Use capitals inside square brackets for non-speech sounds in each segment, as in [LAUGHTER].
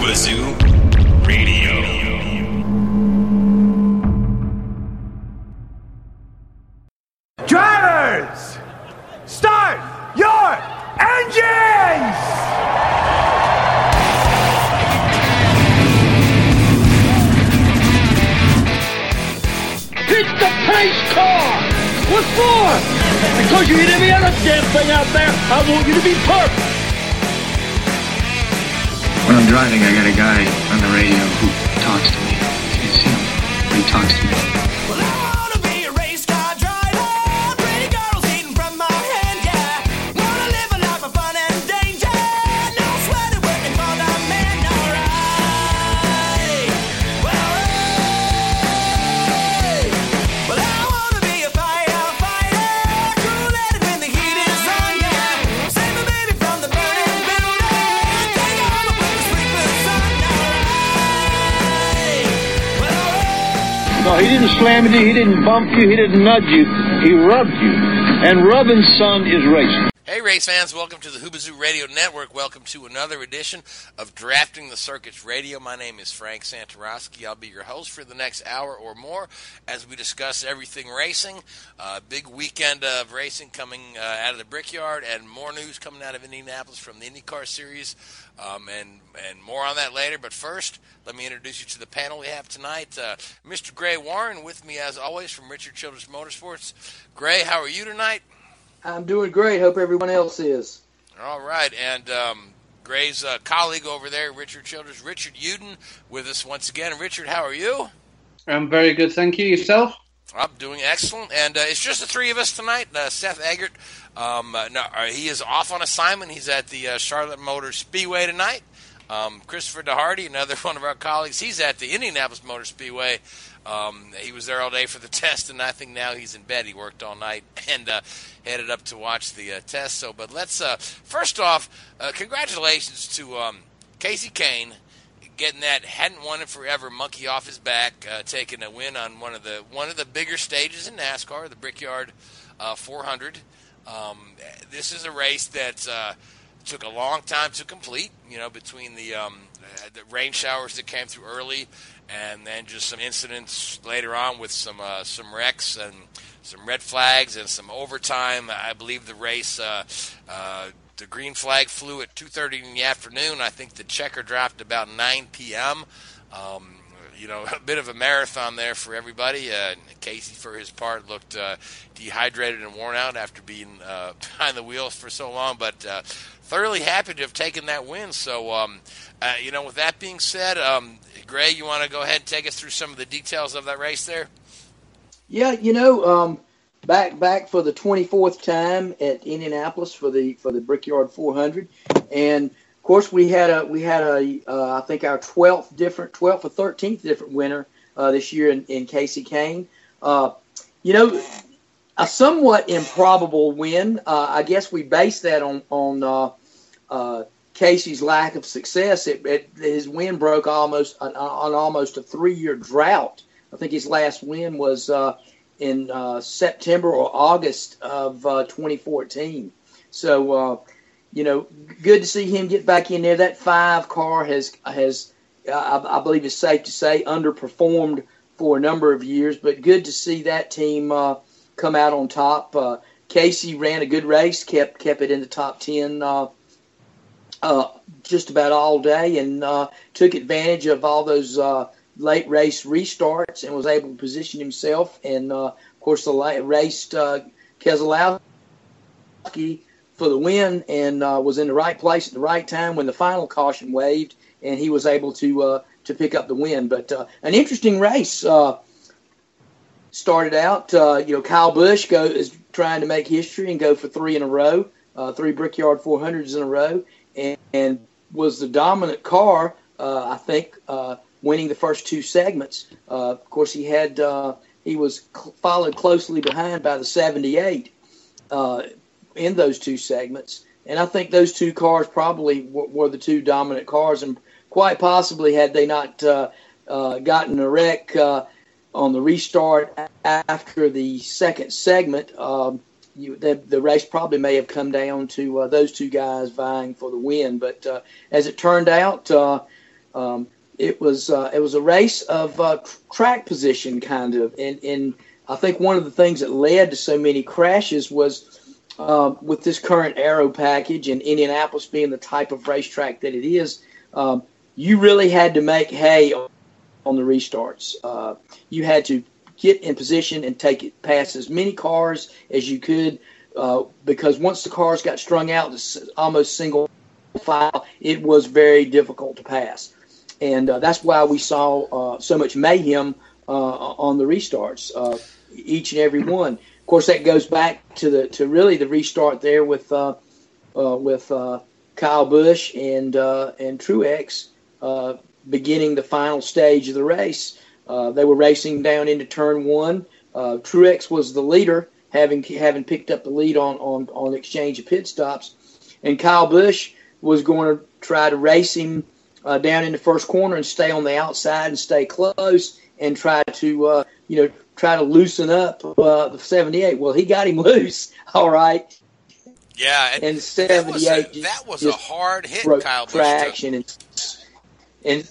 Ubazoo Radio. Drivers, start your engines! Hit the pace car! What for? Because you hit every other damn thing out there. I want you to be perfect. I'm driving, I got a guy on the radio who talks to me. It's him. He talks to me. No, he didn't slam you, he didn't bump you, he didn't nudge you, he rubbed you. And rubbing, son, is racing. Hey, race fans, welcome to the Hoobazoo Radio Network. Welcome to another edition of Drafting the Circuits Radio. My name is Frank Santoroski. I'll be your host for the next hour or more as we discuss everything racing. Uh, big weekend of racing coming uh, out of the Brickyard, and more news coming out of Indianapolis from the IndyCar Series, um, and and more on that later. But first, let me introduce you to the panel we have tonight. Uh, Mr. Gray Warren with me as always from Richard Childress Motorsports. Gray, how are you tonight? I'm doing great. Hope everyone else is. All right, and um, Gray's uh, colleague over there, Richard Childress, Richard Uden, with us once again. Richard, how are you? I'm very good, thank you. Yourself? I'm doing excellent, and uh, it's just the three of us tonight. Uh, Seth Eggert, um, uh, no, uh, he is off on assignment. He's at the uh, Charlotte Motor Speedway tonight. Um, Christopher DeHarde, another [LAUGHS] one of our colleagues, he's at the Indianapolis Motor Speedway. Um, he was there all day for the [LAUGHS] test, and I think now he's in bed. He worked all night [LAUGHS] and uh, headed up to watch the uh, test. So, but let's uh, first off, uh, congratulations to um, Kasey Kahne getting that hadn't won it forever monkey off his back, uh, taking a win on one of the one of the bigger stages in NASCAR, the Brickyard uh, 400. Um, this is a race that took a long time to complete. You know, between the um, the rain showers that came through early, and then just some incidents later on with some uh, some wrecks and some red flags and some overtime. I believe the race. Uh, uh, the green flag flew at 2:30 in the afternoon. I think the checker dropped about 9 p.m. Um, you know, [LAUGHS] a bit of a marathon there for everybody. Uh, Kasey, for his part, looked uh, dehydrated and worn out after being uh, [LAUGHS] behind the wheels for so long, but uh, thoroughly happy to have taken that win. So, um, uh, you know, with that being said, um, Gray, you want to go ahead and take us through some of the details of that race there? Yeah, you know, um, back back for the 24th time at Indianapolis for the for the Brickyard 400, and of course we had a we had a uh, I think our 12th different 12th or 13th different winner uh, this year in, in Kasey Kahne. Uh, you know, a somewhat improbable win. Uh, I guess we based that on on uh, uh, Kasey's lack of success. It, it, his win broke almost on, on almost a three year drought. I think his last win was uh, in uh, September or August of uh, 2014. So, uh, you know, good to see him get back in there. That five car has has I, I believe it's safe to say underperformed for a number of years, but good to see that team uh, come out on top. Kasey ran a good race, kept kept it in the top ten uh, just about all day, and uh, took advantage of all those uh, late race restarts and was able to position himself. And uh, of course, the late raced uh, Keselowski for the win and uh, was in the right place at the right time when the final caution waved, and he was able to to pick up the win. But an interesting race started out. You know, Kyle Busch go is trying to make history and go for three in a row. three Brickyard 400s in a row, and, and was the dominant car. Uh, I think uh, winning the first two segments. Uh, of course, he had uh, he was cl- followed closely behind by the 78 uh, in those two segments, and I think those two cars probably w- were the two dominant cars, and quite possibly had they not uh, gotten a wreck on the restart after the second segment. Um, you, the, the race probably may have come down to uh, those two guys vying for the win, but uh, as it turned out, uh, um, it was uh, it was a race of uh, track position kind of, and and I think one of the things that led to so many crashes was uh, with this current aero package and Indianapolis being the type of racetrack that it is. Um, you really had to make hay on the restarts. You had to get in position and take it past as many cars as you could, uh, because once the cars got strung out almost single file, it was very difficult to pass and uh, that's why we saw uh, so much mayhem uh, on the restarts, uh, each and every one. Of course, that goes back to the to really the restart there with with Kyle Busch and and Truex beginning the final stage of the race. They were racing down into turn one. Truex was the leader, having having picked up the lead on on on exchange of pit stops, and Kyle Busch was going to try to race him uh, down in the first corner and stay on the outside and stay close and try to uh, you know try to loosen up uh, the 78. Well, he got him [LAUGHS] loose, all right. Yeah, and, and 78 that was a, that was a hard hit, Kyle Busch traction and and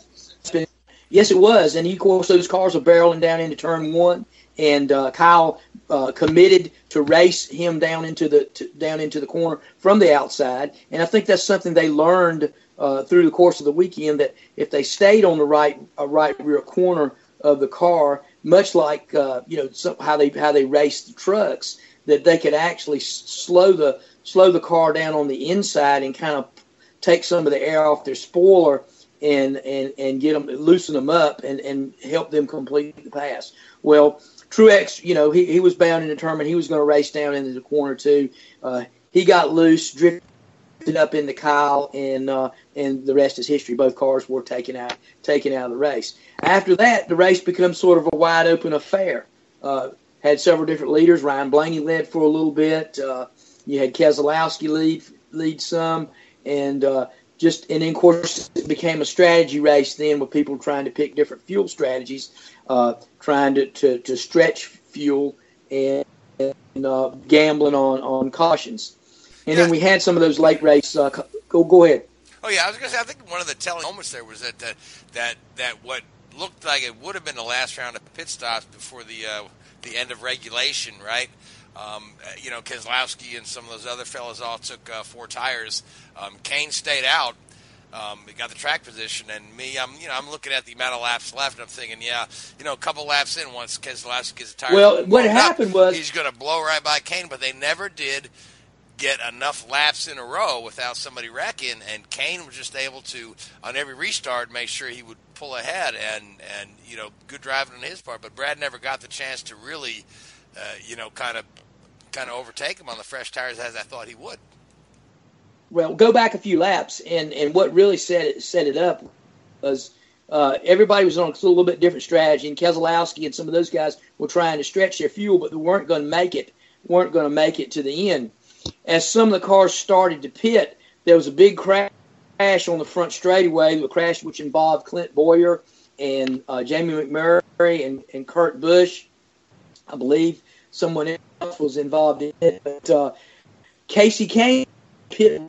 yes, it was. And he, of course, those cars are barreling down into turn one, and uh, Kyle uh, committed to race him down into the to, down into the corner from the outside. And I think that's something they learned uh, through the course of the weekend that if they stayed on the right uh, right rear corner of the car, much like uh, you know how they how they race the trucks, that they could actually slow the slow the car down on the inside and kind of take some of the air off their spoiler and and and get them loosen them up and and help them complete the pass. Well, Truex, you know, he, he was bound and determined he was going to race down into the corner too. Uh, he got loose, drifted up into Kyle, and uh, and the rest is history. Both cars were taken out taken out of the race. After that, the race becomes sort of a wide open affair. Uh, had several different leaders. Ryan Blaney led for a little bit. Uh, you had Keselowski lead lead some, and uh, just and then of course it became a strategy race then with people trying to pick different fuel strategies, uh, trying to, to, to stretch fuel and, and uh, gambling on on cautions. And yeah. then we had some of those late race. Uh, go go ahead. Oh yeah, I was gonna say. I think one of the telling moments there was that that that, that what looked like it would have been the last round of pit stops before the uh, the end of regulation, right? Um, you know, Keselowski and some of those other fellas all took uh, four tires. Um, Kahne stayed out. Um, he got the track position, and me, I'm you know I'm looking at the amount of laps left, and I'm thinking, yeah, you know, a couple laps in, once Keselowski gets the tire, well, what happened up, was he's going to blow right by Kahne, but they never did get enough laps in a row without somebody wrecking, and Kahne was just able to, on every restart, make sure he would pull ahead, and and you know, good driving on his part. But Brad never got the chance to really, uh, you know, kind of kind of overtake him on the fresh tires as I thought he would. Well, go back a few laps, and and what really set it set it up was. Uh, everybody was on a little bit different strategy, and Keselowski and some of those guys were trying to stretch their fuel, but they weren't going to make it. weren't going to make it to the end as some of the cars started to pit, there was a big crash on the front straightaway, The crash which involved Clint Bowyer and uh, Jamie McMurray and, and Kurt Busch. I believe someone else was involved in it, but uh, Kasey Kahne pit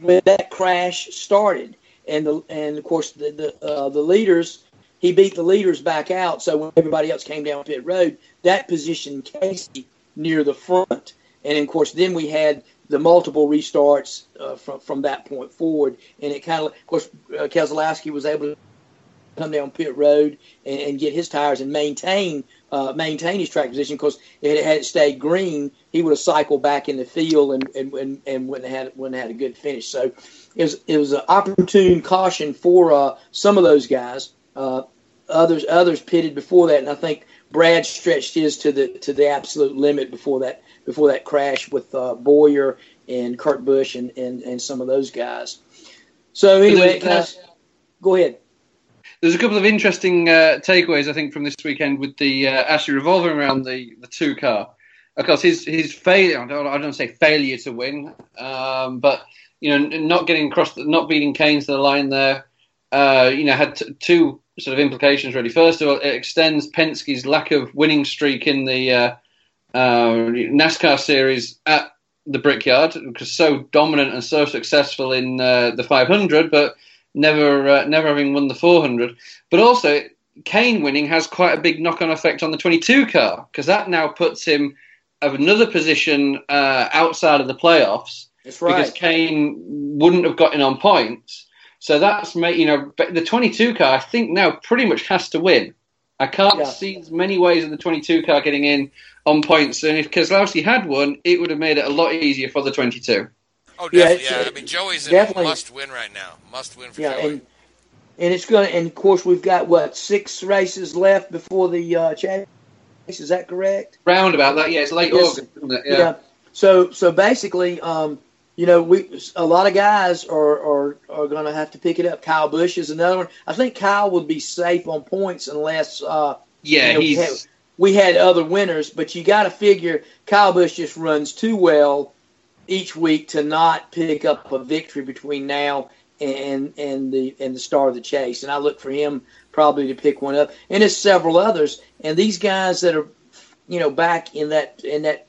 when that crash started, and the and of course the the, uh, the leaders he beat the leaders back out. So when everybody else came down pit road, that positioned Kasey near the front. And of course, then we had the multiple restarts uh, from from that point forward, and it kind of, of course, uh, Keselowski was able to come down pit road and, and get his tires and maintain uh, maintain his track position because if it had stayed green, he would have cycled back in the field and and, and, and wouldn't have had wouldn't have had a good finish. So it was it was an opportune caution for uh, some of those guys. Uh, others others pitted before that, and I think Brad stretched his to the to the absolute limit before that before that crash with uh, Bowyer and Kurt Busch and, and, and some of those guys. So anyway, I, go ahead. There's a couple of interesting uh, takeaways I think from this weekend with the uh, actually revolving around the the two car. Of course, his his failure. I don't, I don't say failure to win, um, but you know, not getting across, not beating Kahne to the line there. Uh, you know, had t- two sort of implications really. First of all, it extends Penske's lack of winning streak in the uh, uh, NASCAR series at the Brickyard because so dominant and so successful in uh, the 500, but never uh, never having won the 400. But also, Kahne winning has quite a big knock-on effect on the 22 car because that now puts him of another position uh, outside of the playoffs. That's right. Because Kahne wouldn't have gotten on points. So that's made, you know, the 22 car, I think now pretty much has to win. I can't yeah. see many ways of the 22 car getting in on points. And if Keselowski had won, it would have made it a lot easier for the 22. Oh, definitely. Yeah, yeah. I mean, Joey's in must win right now. Must win for yeah, Joey. And, and it's going to, and of course, we've got, what, six races left before the uh, chase? Is that correct? Round about that, yeah. It's late yes. August, isn't it? Yeah. yeah. So, so basically, um, you know, we a lot of guys are are, are going to have to pick it up. Kyle Busch is another one. I think Kyle would be safe on points unless uh, yeah, you know, he's. We had, we had other winners, but you got to figure Kyle Busch just runs too well each week to not pick up a victory between now and and the and the start of the chase. And I look for him probably to pick one up. And it's several others. And these guys that are, you know, back in that in that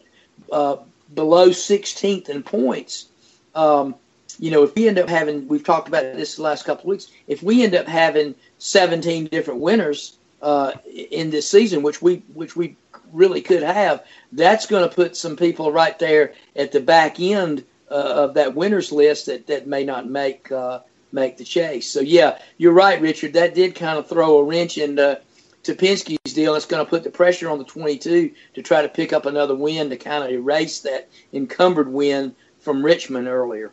uh, below 16th in points um, you know, if we end up having, we've talked about this the last couple of weeks, if we end up having 17 different winners uh, in this season, which we which we really could have, that's going to put some people right there at the back end uh, of that winners list that, that may not make uh, make the chase. So yeah, you're right, Richard. That did kind of throw a wrench into to Penske's deal. It's going to put the pressure on the 22 to try to pick up another win to kind of erase that encumbered win from Richmond earlier.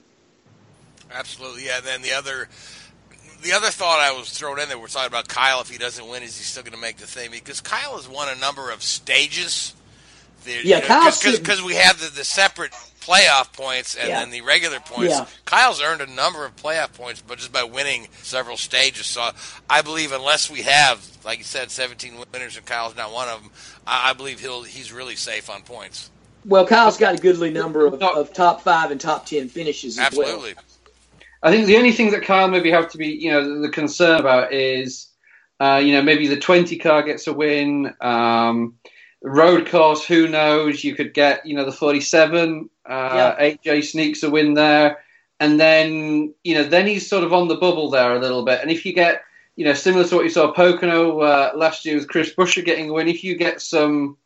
Absolutely, yeah. And then the other, the other thought I was thrown in there, we're talking about Kyle. If he doesn't win, is he still going to make the thing? Because Kyle has won a number of stages. Yeah, because we have the, the separate playoff points and yeah. then the regular points. Yeah. Kyle's earned a number of playoff points, but just by winning several stages. So I believe unless we have, like you said, 17 winners and Kyle's not one of them, I, I believe he'll he's really safe on points. Well, Kyle's got a goodly number of, of top five and top ten finishes as Absolutely. well. I think the only thing that Kyle maybe have to be, you know, the concern about is, uh, you know, maybe the 20 car gets a win. Um, road course, who knows? You could get, you know, the 47. Uh, yeah. AJ sneaks a win there. And then, you know, then he's sort of on the bubble there a little bit. And if you get, you know, similar to what you saw Pocono uh, last year with Chris Buescher getting a win, if you get some,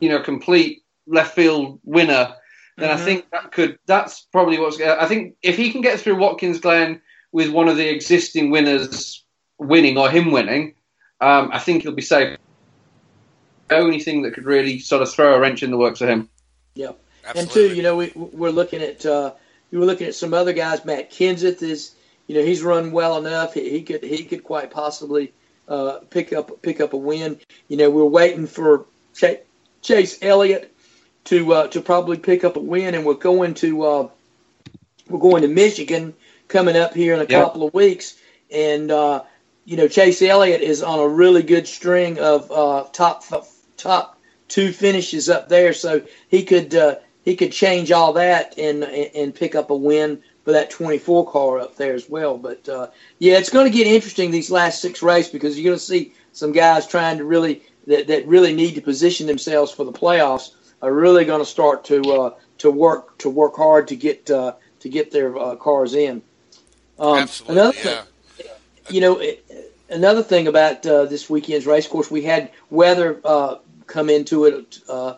you know, complete left field winner, then mm-hmm. I think that could. That's probably what's. I think if he can get through Watkins Glen with one of the existing winners winning or him winning, um, I think he'll be safe. The only thing that could really sort of throw a wrench in the works for him. Yeah, Absolutely. and two, you know, we, we're looking at uh, we were looking at some other guys. Matt Kenseth is, you know, he's run well enough. He, he could he could quite possibly uh, pick up pick up a win. You know, we're waiting for Chase, Chase Elliott to uh, to probably pick up a win, and we're going to uh, we're going to Michigan coming up here in a yep. couple of weeks, and uh, you know Chase Elliott is on a really good string of uh, top top two finishes up there, so he could uh, he could change all that and and pick up a win for that 24 car up there as well. But uh, yeah, it's going to get interesting these last six races because you're going to see some guys trying to really that, that really need to position themselves for the playoffs are really going to start to uh, to work to work hard to get uh, to get their uh, cars in. Um, Absolutely, another yeah. thing, you know, another thing about uh, this weekend's race course, we had weather uh, come into it uh,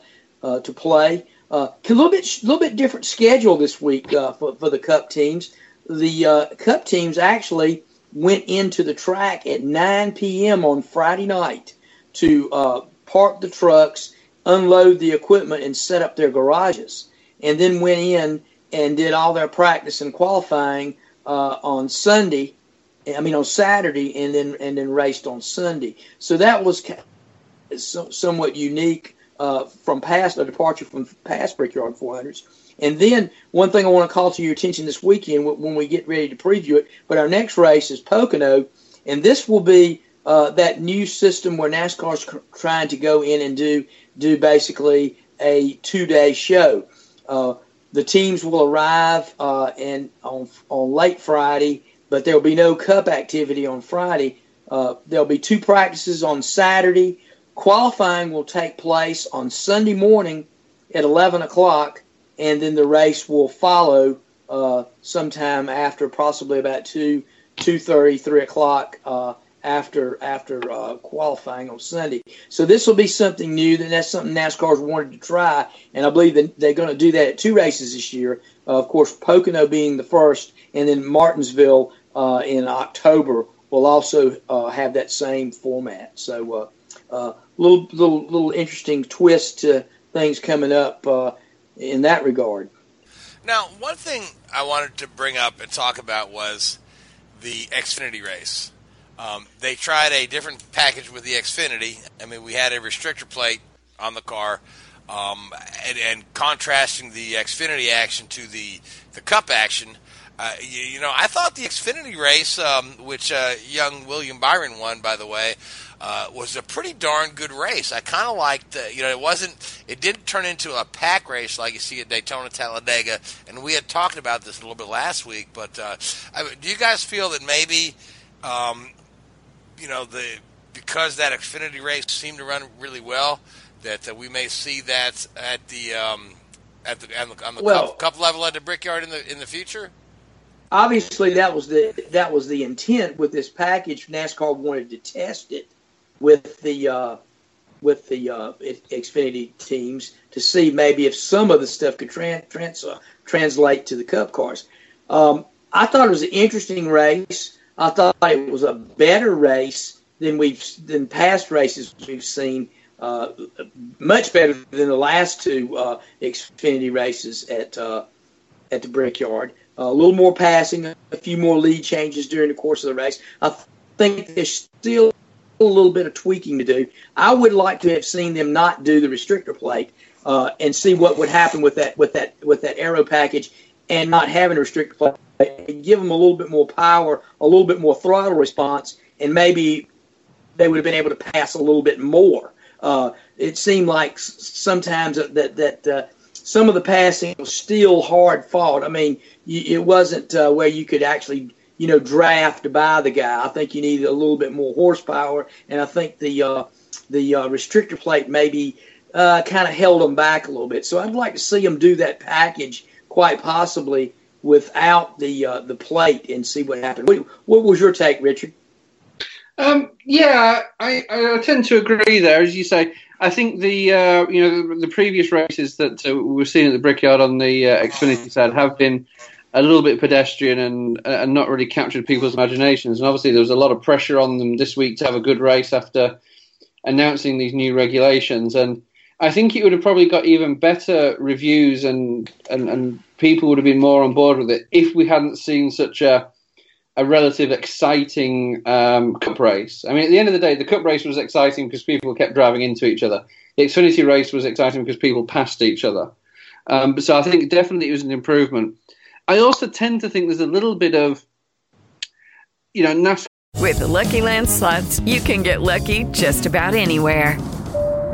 to play. a little bit, little bit different schedule this week for, for the Cup teams. The Cup teams actually went into the track at 9 p.m. on Friday night to park the trucks unload the equipment and set up their garages, and then went in and did all their practice and qualifying uh, on Sunday. I mean on Saturday, and then and then raced on Sunday. So that was somewhat unique uh, from past a departure from past Brickyard 400s. And then one thing I want to call to your attention this weekend when we get ready to preview it, but our next race is Pocono, and this will be uh, that new system where NASCAR's trying to go in and do do basically a two day show. Uh, the teams will arrive uh, and on on late Friday, but there will be no Cup activity on Friday. Uh, there'll be two practices on Saturday. Qualifying will take place on Sunday morning at 11 o'clock, and then the race will follow uh, sometime after, possibly about two, two thirty, three o'clock uh, after after uh, qualifying on Sunday. So this will be something new. That that's something NASCAR's wanted to try, and I believe that they're going to do that at two races this year. Uh, of course, Pocono being the first, and then Martinsville uh, in October will also uh, have that same format. So, uh, uh, little little little interesting twist to things coming up in that regard. Now, one thing I wanted to bring up and talk about was the Xfinity race. Um, they tried a different package with the Xfinity. I mean, we had a restrictor plate on the car, um, and, and, contrasting the Xfinity action to the the Cup action. Uh, you, you, know, I thought the Xfinity race, um, which uh, young William Byron won, by the way, uh, was a pretty darn good race. I kind of liked, you know, it wasn't, it didn't turn into a pack race like you see at Daytona Talladega, and we had talked about this a little bit last week. But uh, I, do you guys feel that maybe um, you know the because that Xfinity race seemed to run really well, that uh, we may see that at the um, at the on the, on the well, cup, cup, level at the Brickyard in the in the future. Obviously, that was the that was the intent with this package. NASCAR wanted to test it with the uh, with the uh, Xfinity teams to see maybe if some of the stuff could trans, trans uh, translate to the Cup cars. Um, I thought it was an interesting race. I thought it was a better race than we've than past races we've seen. Uh, much better than the last two uh, Xfinity races at uh, at the Brickyard. a little more passing, a few more lead changes during the course of the race. I think there's still a little bit of tweaking to do. I would like to have seen them not do the restrictor plate uh, and see what would happen with that with that with that aero package and not having a restrictor plate give them a little bit more power, a little bit more throttle response, and maybe they would have been able to pass a little bit more. Uh, it seemed like sometimes that that uh, some of the passing was still hard fought. I mean, it wasn't uh, where you could actually you know draft by the guy. I think you needed a little bit more horsepower, and I think the uh, the uh, restrictor plate maybe uh, kind of held them back a little bit. So I'd like to see them do that package quite possibly without the uh, the plate and see what happened. What, what was your take, Richard? Um, yeah, I, I, tend to agree there. As you say, I think the uh, you know the, the, previous races that uh, we've seen at the Brickyard on the uh, Xfinity side have been a little bit pedestrian and and not really captured people's imaginations. And obviously, there was a lot of pressure on them this week to have a good race after announcing these new regulations. And I think it would have probably got even better reviews and, and, and people would have been more on board with it if we hadn't seen such a a relative exciting um, cup race. I mean, at the end of the day, the cup race was exciting because people kept driving into each other. The Xfinity race was exciting because people passed each other. Um, so I think definitely it was an improvement. I also tend to think there's a little bit of, you know, NASCAR. With the Lucky Land slots, you can get lucky just about anywhere.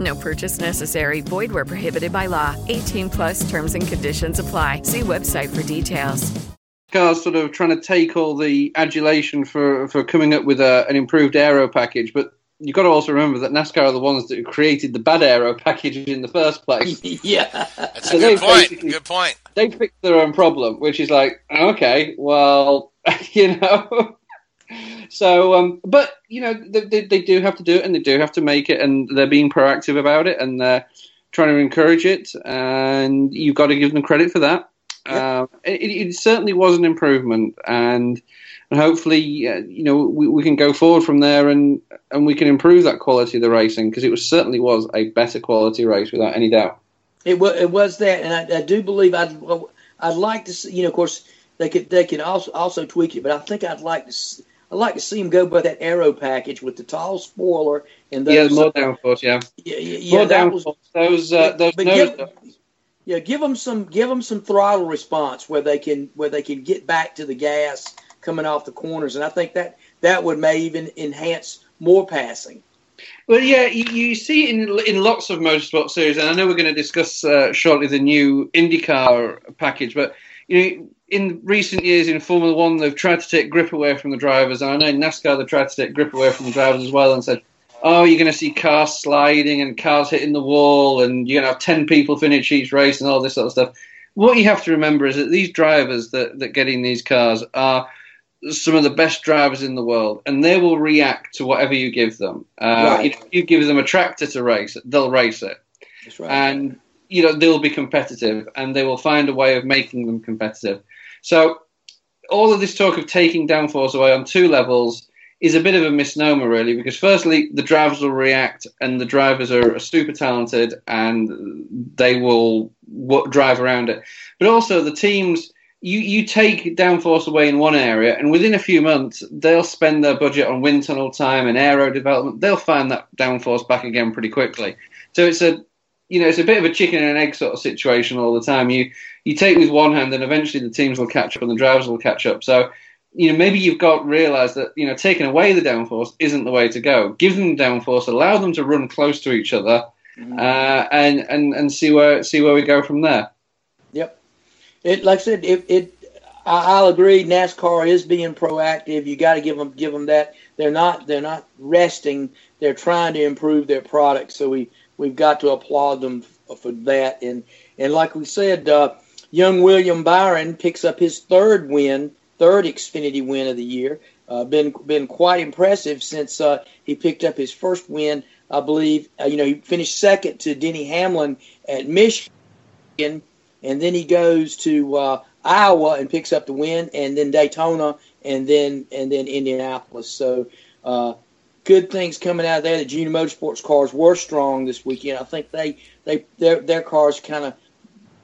No purchase necessary. Void where prohibited by law. 18 plus terms and conditions apply. See website for details. Cars sort of trying to take all the adulation for, for coming up with a, an improved aero package, but you've got to also remember that NASCAR are the ones that created the bad aero package in the first place. [LAUGHS] yeah, That's So a good point. Good point. they fixed their own problem, which is like, okay, well, [LAUGHS] you know. So, um, but you know, they, they, they do have to do it, and they do have to make it, and they're being proactive about it, and they're trying to encourage it, and you've got to give them credit for that. Um, it, it certainly was an improvement, and and hopefully, uh, you know, we, we can go forward from there, and and we can improve that quality of the racing because it was certainly was a better quality race without any doubt. It was it was that, and I, I do believe I'd I'd like to see. You know, of course, they could they can also also tweak it, but I think I'd like to. I'd like to see them go by that aero package with the tall spoiler and those. Yeah, more downforce, yeah. yeah, yeah, more that was- downforce. Those uh, those nose give, yeah, give them some give them some throttle response where they can where they can get back to the gas coming off the corners, and I think that that would may even enhance more passing. Well, yeah, you, you see it in in lots of motorsport series, and I know we're going to discuss uh, shortly the new IndyCar package. But you know, in recent years in Formula One, they've tried to take grip away from the drivers, and I know in NASCAR they've tried to take grip away from the drivers as well, and said, "Oh, you're going to see cars sliding and cars hitting the wall, and you're going to have ten people finish each race, and all this sort of stuff." What you have to remember is that these drivers that, that get in these cars are some of the best drivers in the world, and they will react to whatever you give them. Uh, Right. you, you give them a tractor to race, they'll race it, right. and you know they'll be competitive, and they will find a way of making them competitive. So, all of this talk of taking downforce away on two levels is a bit of a misnomer, really, because firstly, the drivers will react, and the drivers are super talented, and they will w- drive around it. But also, the teams you, you take downforce away in one area, and within a few months, they'll spend their budget on wind tunnel time and aero development. They'll find that downforce back again pretty quickly. So it's a, you know, it's a bit of a chicken and egg sort of situation all the time. You you take with one hand, and eventually the teams will catch up and the drivers will catch up. So, you know, maybe you've got to realize that you know taking away the downforce isn't the way to go. Give them downforce, allow them to run close to each other, uh, and and and see where see where we go from there. Yep. It like I said, it, it I'll agree. NASCAR is being proactive. You got to give them give them that. They're not they're not resting. They're trying to improve their product. So we we've got to applaud them for that. And and like we said, uh, young William Byron picks up his third win, third Xfinity win of the year. Uh, been been quite impressive since uh, he picked up his first win. I believe uh, you know he finished second to Denny Hamlin at Michigan and then he goes to uh, Iowa and picks up the win, and then Daytona, and then and then Indianapolis. So uh, good things coming out of there. The junior motorsports cars were strong this weekend. I think they they their their cars kind of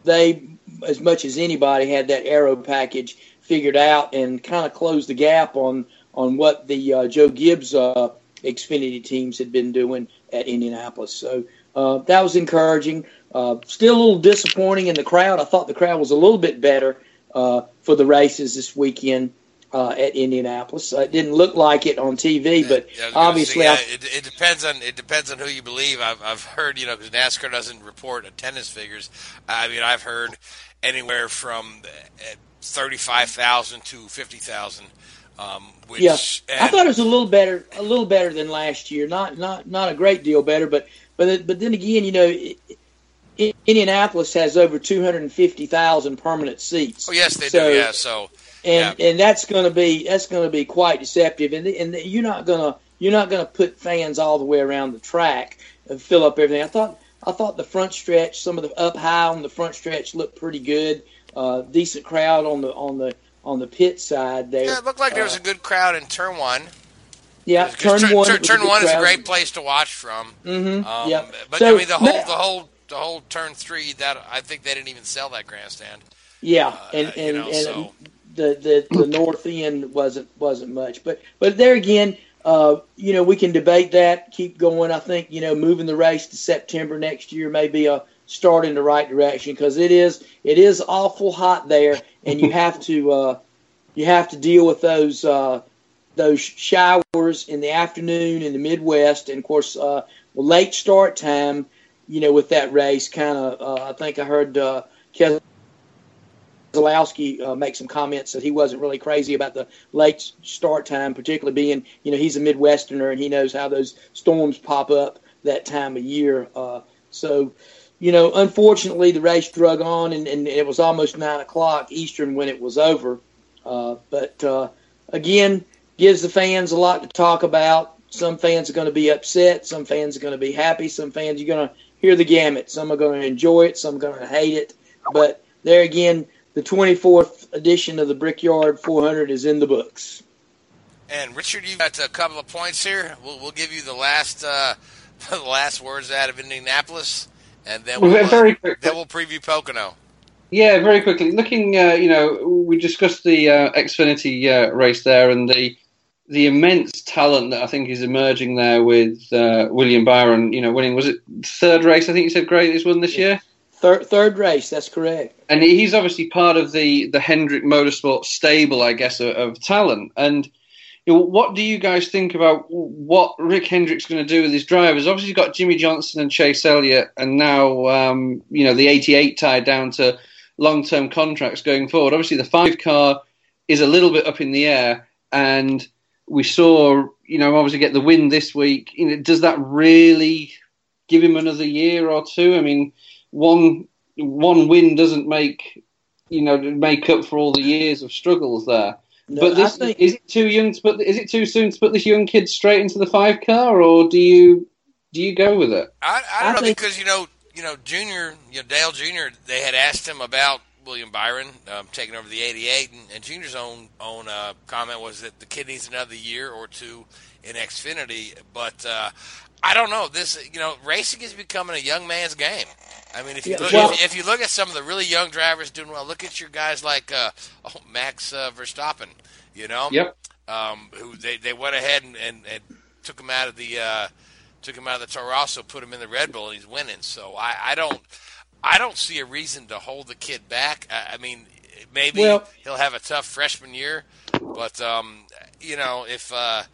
they as much as anybody had that aero package figured out and kind of closed the gap on on what the uh, Joe Gibbs uh, Xfinity teams had been doing at Indianapolis. So uh, that was encouraging. Uh, still a little disappointing in the crowd. I thought the crowd was a little bit better uh, for the races this weekend uh, at Indianapolis. Uh, it didn't look like it on TV, but Yeah, I obviously, say, I, it, it depends on it depends on who you believe. I've I've heard you know because NASCAR doesn't report attendance figures. I mean I've heard anywhere from thirty five thousand to fifty thousand. Um, which yeah, I thought it was a little better, a little better than last year. Not not not a great deal better, but but but then again, you know. It, Indianapolis has over 250,000 permanent seats. Oh yes, they So- do. Yeah, so and and that's going to be that's going to be quite deceptive. And and you're not gonna you're not gonna put fans all the way around the track and fill up everything. I thought I thought the front stretch, some of the up high on the front stretch looked pretty good. Uh, decent crowd on the on the on the pit side there. yeah, it looked like there was Uh, a good crowd in turn one. yeah. Turn one, turn, turn one is a great place to watch from. Mhm, Um, yeah. But So, I mean the whole the whole the whole turn three that I think they didn't even sell that grandstand. Yeah, and Uh, you and, know, and so- the, the the north end wasn't wasn't much, but but there again, uh, you know, we can debate that, keep going. I think you know, moving the race to September next year may be a start in the right direction because it is it is awful hot there, and you have to uh, you have to deal with those uh, those showers in the afternoon in the Midwest, and of course, uh, late start time. You know, with that race, kind of, uh, I think I heard uh, Keselowski uh, make some comments that he wasn't really crazy about the late start time, particularly being, you know, he's a Midwesterner and he knows how those storms pop up that time of year. Uh, so, you know, unfortunately, the race drug on and, and it was almost nine o'clock Eastern when it was over. Uh, but uh, again, gives the fans a lot to talk about. Some fans are going to be upset. Some fans are going to be happy. Some fans you're going to hear the gamut. Some are going to enjoy it. Some are going to hate it. But there again, the 24th edition of the Brickyard 400 is in the books. And Richard, you've got a couple of points here. We'll, we'll give you the last uh, [LAUGHS] the last words out of Indianapolis, and then we'll, Well, very uh, then we'll preview Pocono. Yeah, very quickly. Looking, uh, you know, we discussed the uh, Xfinity uh, race there and the the immense talent that I think is emerging there with uh, William Byron. You know, winning was it third race? I think you said great. He's won this year. Third, third race, that's correct. And he's obviously part of the the Hendrick Motorsport stable, I guess, of, of talent. And you know, what do you guys think about what Rick Hendrick's going to do with his drivers? Obviously, he's got Jimmie Johnson and Chase Elliott, and now um, you know the 88 tied down to long term contracts going forward. Obviously, the five car is a little bit up in the air, and we saw you know obviously get the win this week. You know, does that really give him another year or two? I mean, one one win doesn't make you know make up for all the years of struggles there. No, but this, think- is it too young to put? Is it too soon to put this young kid straight into the five car, or do you do you go with it? I, I don't I know think- because you know you know Junior, you know Dale Junior. They had asked him about William Byron um, taking over the '88, and, and Junior's own own uh, comment was that the kid needs another year or two in Xfinity. But uh, I don't know. This you know racing is becoming a young man's game. I mean, if you Yeah, look, well- if, if you look at some of the really young drivers doing well, look at your guys like uh, oh, Max uh, Verstappen. You know, Yep. um, who they, they went ahead and, and, and took him out of the uh, took him out of the Toro Rosso, put him in the Red Bull, and he's winning. So I, I don't I don't see a reason to hold the kid back. I, I mean, maybe Well- he'll have a tough freshman year, but um, you know if uh,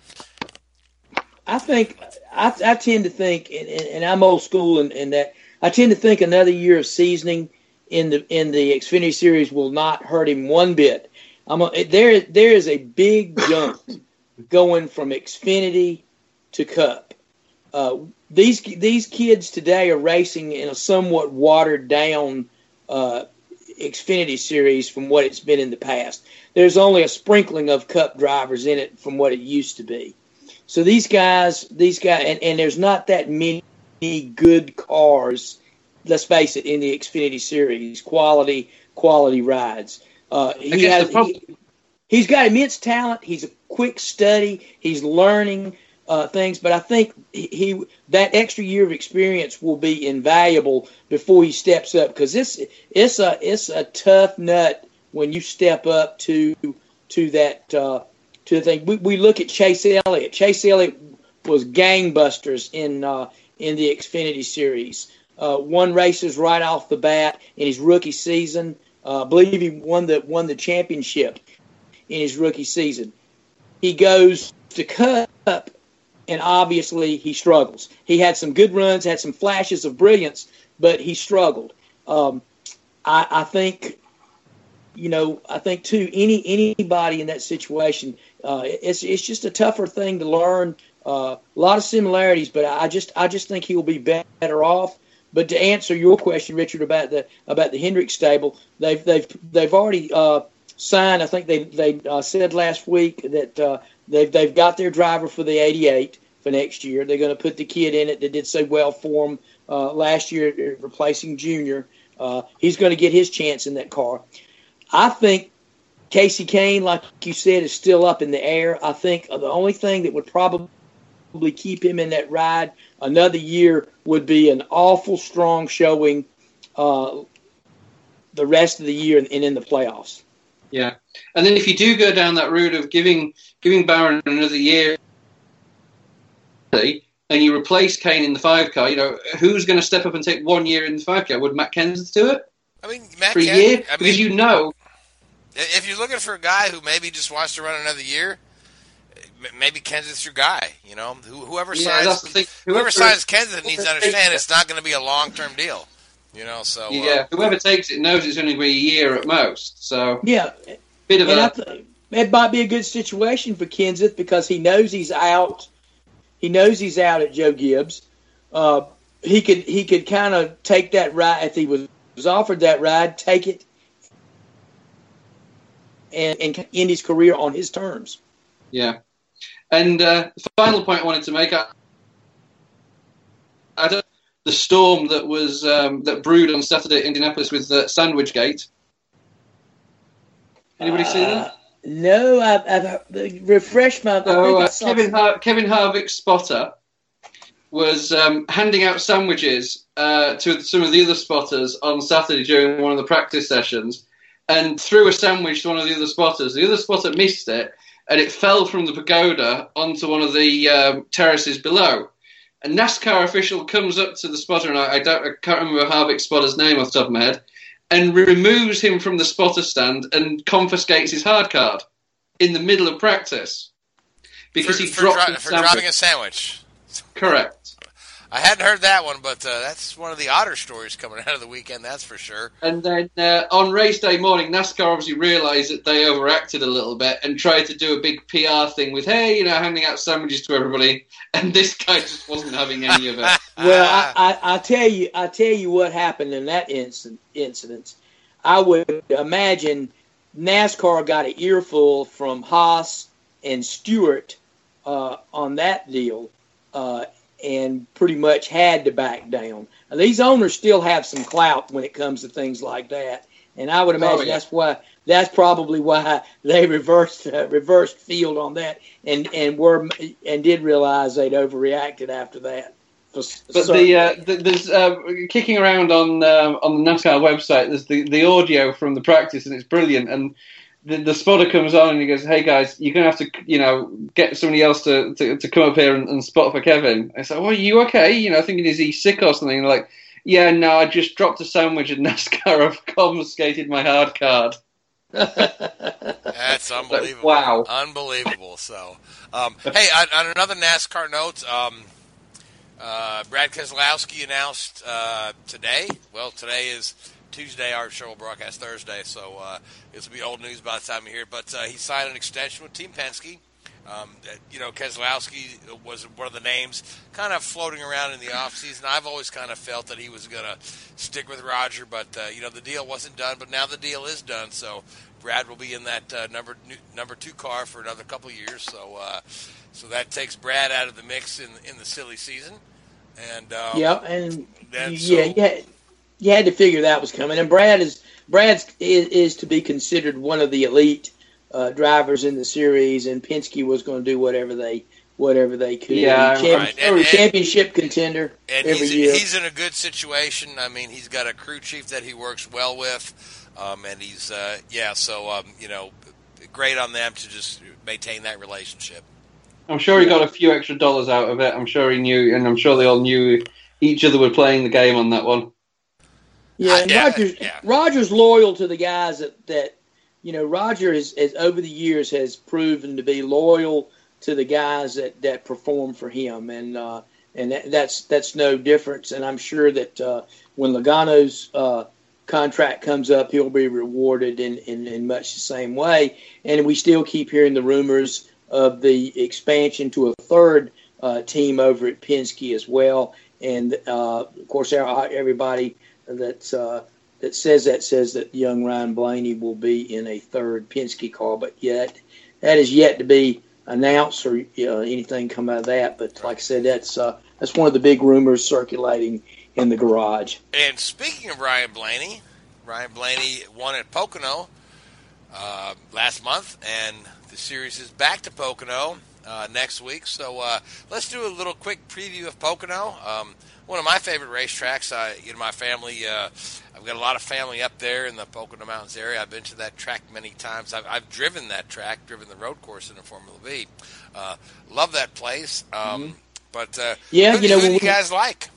I think I, I tend to think, and, and, and I'm old school, in, in that I tend to think another year of seasoning in the in the Xfinity series will not hurt him one bit. I'm a, there. There is a big [COUGHS] jump going from Xfinity to Cup. Uh, these these kids today are racing in a somewhat watered down uh, Xfinity series from what it's been in the past. There's only a sprinkling of Cup drivers in it from what it used to be. So these guys, these guys, and, and there's not that many good cars. Let's face it, in the Xfinity series, quality quality rides. Uh, he has he, he's got immense talent. He's a quick study. He's learning uh, things, but I think he, he that extra year of experience will be invaluable before he steps up because this it's a it's a tough nut when you step up to to that uh, to the thing. We, we look at Chase Elliott. Chase Elliott was gangbusters in uh, in the Xfinity series. Uh, won races right off the bat in his rookie season. Uh, I believe he won the won the championship in his rookie season. He goes to Cup, and obviously he struggles. He had some good runs, had some flashes of brilliance, but he struggled. Um, I, I think, you know, I think too any anybody in that situation, uh, it's it's just a tougher thing to learn. Uh, a lot of similarities, but I just I just think he'll be better off. But to answer your question, Richard, about the about the Hendrick stable, they've they've they've already uh, signed. I think they they uh, said last week that uh, they've they've got their driver for the '88 for next year. They're going to put the kid in it that did so well for them uh, last year, replacing Junior. He's going to get his chance in that car. I think Kasey Kahne, like you said, is still up in the air. I think the only thing that would probably keep him in that ride another year would be an awful strong showing uh, the rest of the year and, and in the playoffs. Yeah, and then if you do go down that route of giving giving Byron another year, and you replace Kahne in the five car, you know who's going to step up and take one year in the five car? Would Matt Kenseth do it I mean Matt for a Ken- year? I because you know, if you're looking for a guy who maybe just wants to run another year, m- maybe Kenseth's your guy. You know, Who, whoever Yeah, signs that's whoever Whoever- signs Kenseth needs to understand it's not going to be a long term deal. You know, so uh, yeah, whoever takes it knows it's only going to be a year at most. So Yeah, bit of and I a th- it might be a good situation for Kenseth because he knows he's out. He knows he's out at Joe Gibbs. Uh, he could he could kind of take that ride if he was, was offered that ride, take it, and, and end his career on his terms. Yeah. And uh, the final point I wanted to make, I, I don't, the storm that was um, that brewed on Saturday at Indianapolis with uh, Sandwich Gate. Anybody see that? No, I've, I've refreshed my. So uh, Kevin Har- Kevin Harvick's spotter was um, handing out sandwiches uh, to some of the other spotters on Saturday during one of the practice sessions, and threw a sandwich to one of the other spotters. The other spotter missed it, and it fell from the pagoda onto one of the um, terraces below. A NASCAR official comes up to the spotter, and I, I don't, I can't remember Harvick's spotter's name off the top of my head, and removes him from the spotter stand and confiscates his hard card in the middle of practice because for, he for, dropped dri- for sandwich. driving a sandwich. Correct. I hadn't heard that one, but uh, that's one of the odder stories coming out of the weekend. That's for sure. And then uh, on race day morning, NASCAR obviously realised that they overacted a little bit and tried to do a big PR thing with, hey, you know, handing out sandwiches to everybody. [LAUGHS] And this guy just wasn't having any of it. [LAUGHS] Well, I, I, I tell you, I tell you what happened in that incident. Incident, I would imagine NASCAR got an earful from Haas and Stewart uh, on that deal, uh, and pretty much had to back down. Now, these owners still have some clout when it comes to things like that, and I would imagine yeah. that's why that's probably why [LAUGHS] they reversed uh, reversed field on that, and and were and did realize they'd overreacted after that. But the, uh, the there's uh, kicking around on um, on the NASCAR website. There's the, the audio from the practice, and it's brilliant. And the, the spotter comes on and he goes, "Hey guys, you're gonna have to you know get somebody else to, to, to come up here and, and spot for Kevin." I said, "Well, are you okay?" You know, thinking is he sick or something? Like, yeah, no, I just dropped a sandwich and [LAUGHS] NASCAR have confiscated my hard card. [LAUGHS] That's unbelievable. wow. Unbelievable. So, um, hey, on, on another NASCAR note, um, uh, Brad Keselowski announced uh, today. Well, today is Tuesday. Our show will broadcast Thursday, so uh, this will be old news by the time you hear. But uh, he signed an extension with Team Penske. Um, you know, Keselowski was one of the names kind of floating around in the offseason. I've always kind of felt that he was going to stick with Roger, but, uh, you know, the deal wasn't done. But now the deal is done, so Brad will be in that uh, number number two car for another couple of years. So, uh, so that takes Brad out of the mix in in the silly season. And um, yeah, and then yeah, so- had, you had to figure that was coming. And Brad is Brad's is, is to be considered one of the elite uh, drivers in the series, and Penske was going to do whatever they whatever they could. Yeah, Champ- right. And- and- championship contender and every he's, year. he's in a good situation. I mean, he's got a crew chief that he works well with, um, and he's uh, yeah. So um, you know, great on them to just maintain that relationship. I'm sure he got a few extra dollars out of it. I'm sure he knew, and I'm sure they all knew each other were playing the game on that one. Yeah, and Yeah, Rogers yeah. Rogers loyal to the guys that, that you know, Roger has, has over the years has proven to be loyal to the guys that, that perform for him. And uh, and that, that's that's no difference. And I'm sure that uh, when Logano's uh, contract comes up he'll be rewarded in, in, in much the same way. And we still keep hearing the rumors of the expansion to a third uh, team over at Penske as well. And uh, of course everybody that uh, that says that says that young Ryan Blaney will be in a third Penske car, but yet that is yet to be announced or uh, anything come out of that. But like I said, that's uh, that's one of the big rumors circulating in the garage. And speaking of Ryan Blaney, Ryan Blaney won at Pocono uh, last month, and the series is back to Pocono uh, next week. So uh, let's do a little quick preview of Pocono. Um, one of my favorite racetracks. I, you know, my family. Uh, I've got a lot of family up there in the Pocono Mountains area. I've been to that track many times. I've, I've driven that track, driven the road course in a Formula V. Uh, love that place. Um, But uh, Yeah, who, you know, who do you we- guys like?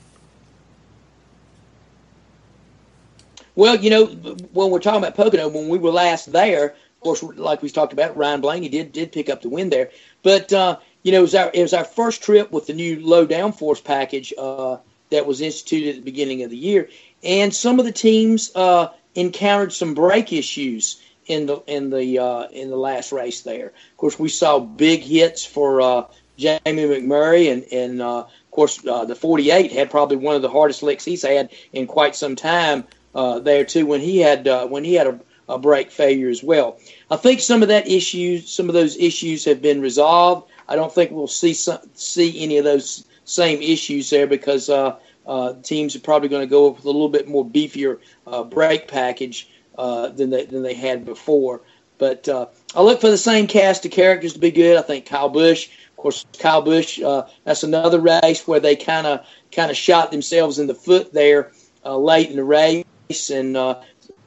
Well, you know, when we're talking about Pocono, when we were last there, of course, like we talked about, Ryan Blaney did did pick up the win there. But uh, you know, it was our it was our first trip with the new low downforce package uh, that was instituted at the beginning of the year, and some of the teams uh, encountered some brake issues in the in the uh, in the last race there. Of course, we saw big hits for uh, Jamie McMurray, and and uh, of course uh, the 48 had probably one of the hardest licks he's had in quite some time uh, there too. When he had when he had a, a brake failure as well. I think some of that issues, some of those issues have been resolved. I don't think we'll see some, see any of those same issues there because uh, uh, teams are probably going to go with a little bit more beefier uh, brake package uh, than they than they had before. But uh, I look for the same cast of characters to be good. I think Kyle Busch, of course, Kyle Busch. Uh, that's another race where they kind of kind of shot themselves in the foot there late in the race, and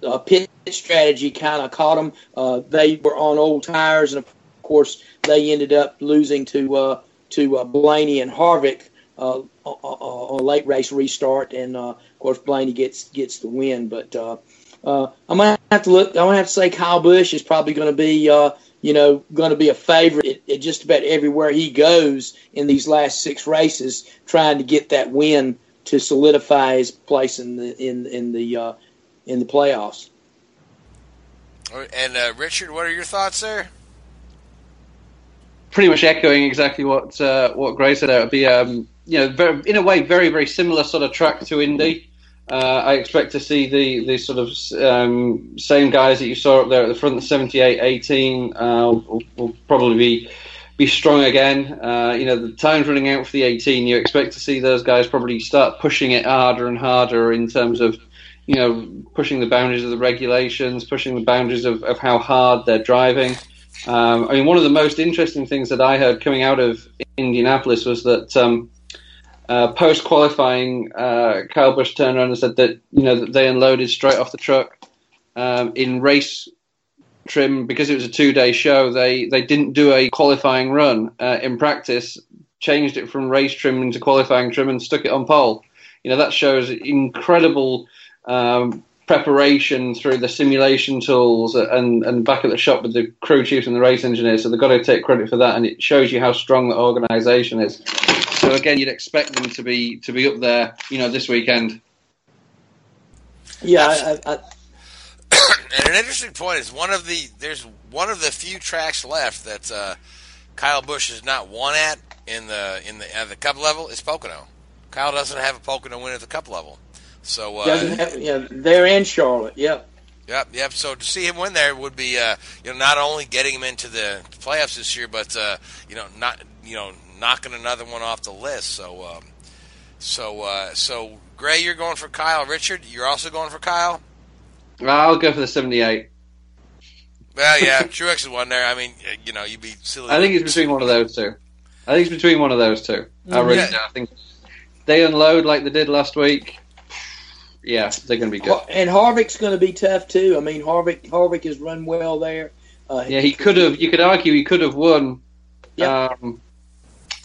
uh, pit strategy kind of caught them. Uh, they were on old tires, and of course, they ended up losing to uh, to uh, Blaney and Harvick uh, on a late race restart, and uh, of course, Blaney gets gets the win. But uh, uh, I'm gonna have to look. I'm gonna have to say Kyle Busch is probably going to be. Uh, you know, going to be a favorite at, at just about everywhere he goes in these last six races, trying to get that win to solidify his place in the in in the uh, in the playoffs. And uh, Richard, what are your thoughts there? Pretty much echoing exactly what uh, what Gray said. It would be, um, you know, very, in a way, very very similar sort of track to Indy. Uh, I expect to see the, the sort of um, same guys that you saw up there at the front, the 78 18, uh, will, will, probably be be strong again. Uh, you know, the time's running out for the 18. You expect to see those guys probably start pushing it harder and harder in terms of, you know, pushing the boundaries of the regulations, pushing the boundaries of, of how hard they're driving. Um, I mean, one of the most interesting things that I heard coming out of Indianapolis was that. Um, uh, post qualifying, uh, Kyle Busch turned around and said that you know that they unloaded straight off the truck um, in race trim because it was a two day show. They they didn't do a qualifying run uh, in practice, changed it from race trim into qualifying trim and stuck it on pole. You know that shows incredible um, preparation through the simulation tools and and back at the shop with the crew chiefs and the race engineers. So they've got to take credit for that, and it shows you how strong the organisation is. So again, you'd expect them to be to be up there, you know, this weekend. Yeah, I, I, [COUGHS] and an interesting point is one of the there's one of the few tracks left that uh, Kyle Busch has not won at in the in the at the Cup level is Pocono. Kyle doesn't have a Pocono win at the Cup level, so uh, have, yeah, they're in Charlotte. Yep. Yep, yep. So to see him win there would be, uh, you know, not only getting him into the playoffs this year, but uh, you know, not you know, knocking another one off the list. So, um, so, uh, so Gray, you're going for Kyle. Richard, you're also going for Kyle. I'll go for the seventy-eight. Well, yeah, [LAUGHS] Truex is one there. I mean, you know, you'd be silly. I think it's between one of those two. I think it's between one of those two. I really Yeah. do. I think they unload like they did last week. Yeah, they're going to be good. And Harvick's going to be tough too. I mean, Harvick Harvick has run well there. Uh, Yeah, he could have. You could argue he could have won. Yep. Um,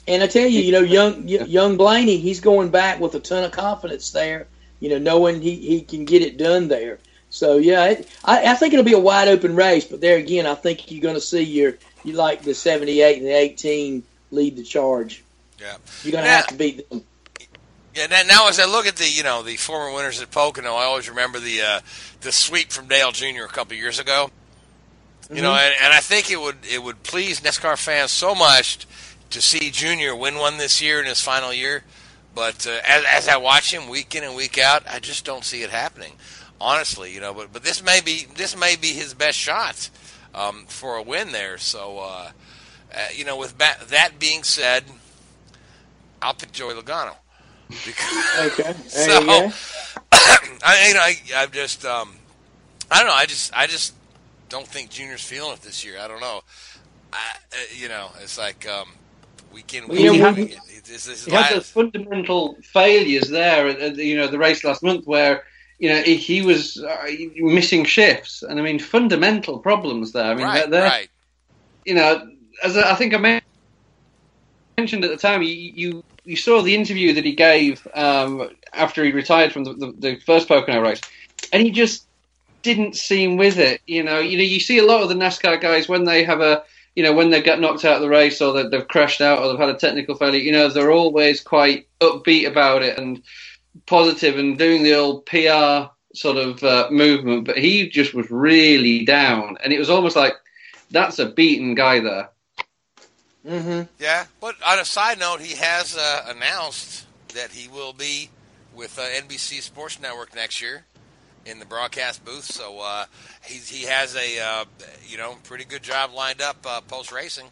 And I tell you, you know, young young Blaney, he's going back with a ton of confidence there. You know, knowing he, he can get it done there. So yeah, it, I, I think it'll be a wide open race. But there again, I think you're going to see your you like the 78 and the 18 lead the charge. Yeah. You're going to have to beat them. Yeah. Now, as I look at the, you know, the former winners at Pocono, I always remember the uh, the sweep from Dale Jr. a couple years ago. You know, and, and I think it would it would please NASCAR fans so much to see Junior win one this year in his final year. But uh, as, as I watch him week in and week out, I just don't see it happening. Honestly, you know, but but this may be this may be his best shot um, for a win there. So, uh, uh, you know, with ba- that being said, I'll pick Joey Logano. Because, Okay, [LAUGHS] so, you. [CLEARS THROAT] I, you know, I, I just, um, I don't know. I just, I just don't think Junior's feeling it this year. I don't know. I, uh, you know, it's like um, weekend, Well, you weekend. know, we- weekend. It's, it's, it's he had last- those fundamental failures there at, at you know the race last month where you know he, he was uh, missing shifts and I mean fundamental problems there. I mean right, they're, they're- right. you know as I I think I mentioned at the time you you, you saw the interview that he gave um, after he retired from the, the, the first Pocono race and he just didn't seem with it. You know, you know, you see a lot of the NASCAR guys when they have a you know, when they get knocked out of the race or that they've crashed out or they've had a technical failure, you know, they're always quite upbeat about it and positive and doing the old PR sort of uh, movement. But he just was really down, and it was almost like that's a beaten guy there. Mm-hmm. Yeah, but on a side note, he has uh, announced that he will be with uh, NBC Sports Network next year in the broadcast booth. So uh, he's, he has a uh, you know pretty good job lined up uh, post racing.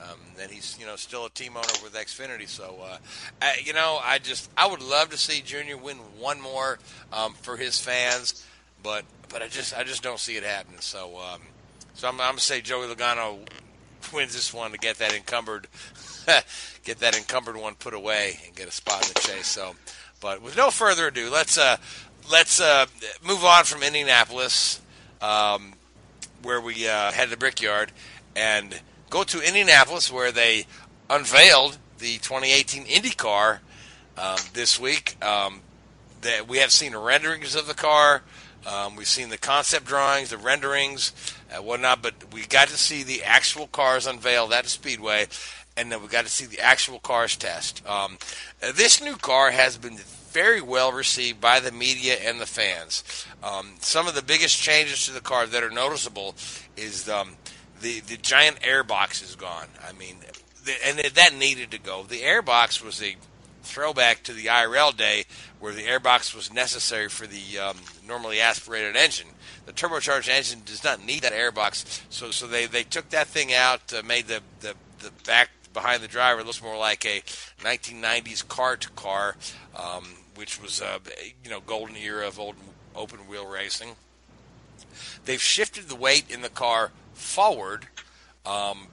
Um, and he's you know still a team owner with Xfinity. So uh, I, you know I just I would love to see Junior win one more um, for his fans, but but I just I just don't see it happening. So um, so I'm, I'm gonna say Joey Logano wins this one to get that encumbered [LAUGHS] get that encumbered one put away and get a spot in the chase. So, but with no further ado, let's uh, let's uh, move on from Indianapolis, um, where we uh, had the Brickyard, and go to Indianapolis, where they unveiled the 2018 IndyCar um, this week. Um, that we have seen renderings of the car. Um, we've seen the concept drawings, the renderings, and whatnot, but we got to see the actual cars unveiled at the Speedway, and then we got to see the actual cars test. Um, this new car has been very well received by the media and the fans. Um, some of the biggest changes to the car that are noticeable is um, the the giant airbox is gone. I mean, the, and that needed to go. The airbox was a throwback to the IRL day where the airbox was necessary for the um, normally aspirated engine. The turbocharged engine does not need that airbox, so so they, they took that thing out, uh, made the, the, the back behind the driver looks more like a 1990s car to car, um, which was uh, you know golden era of old open wheel racing. They've shifted the weight in the car forward, um,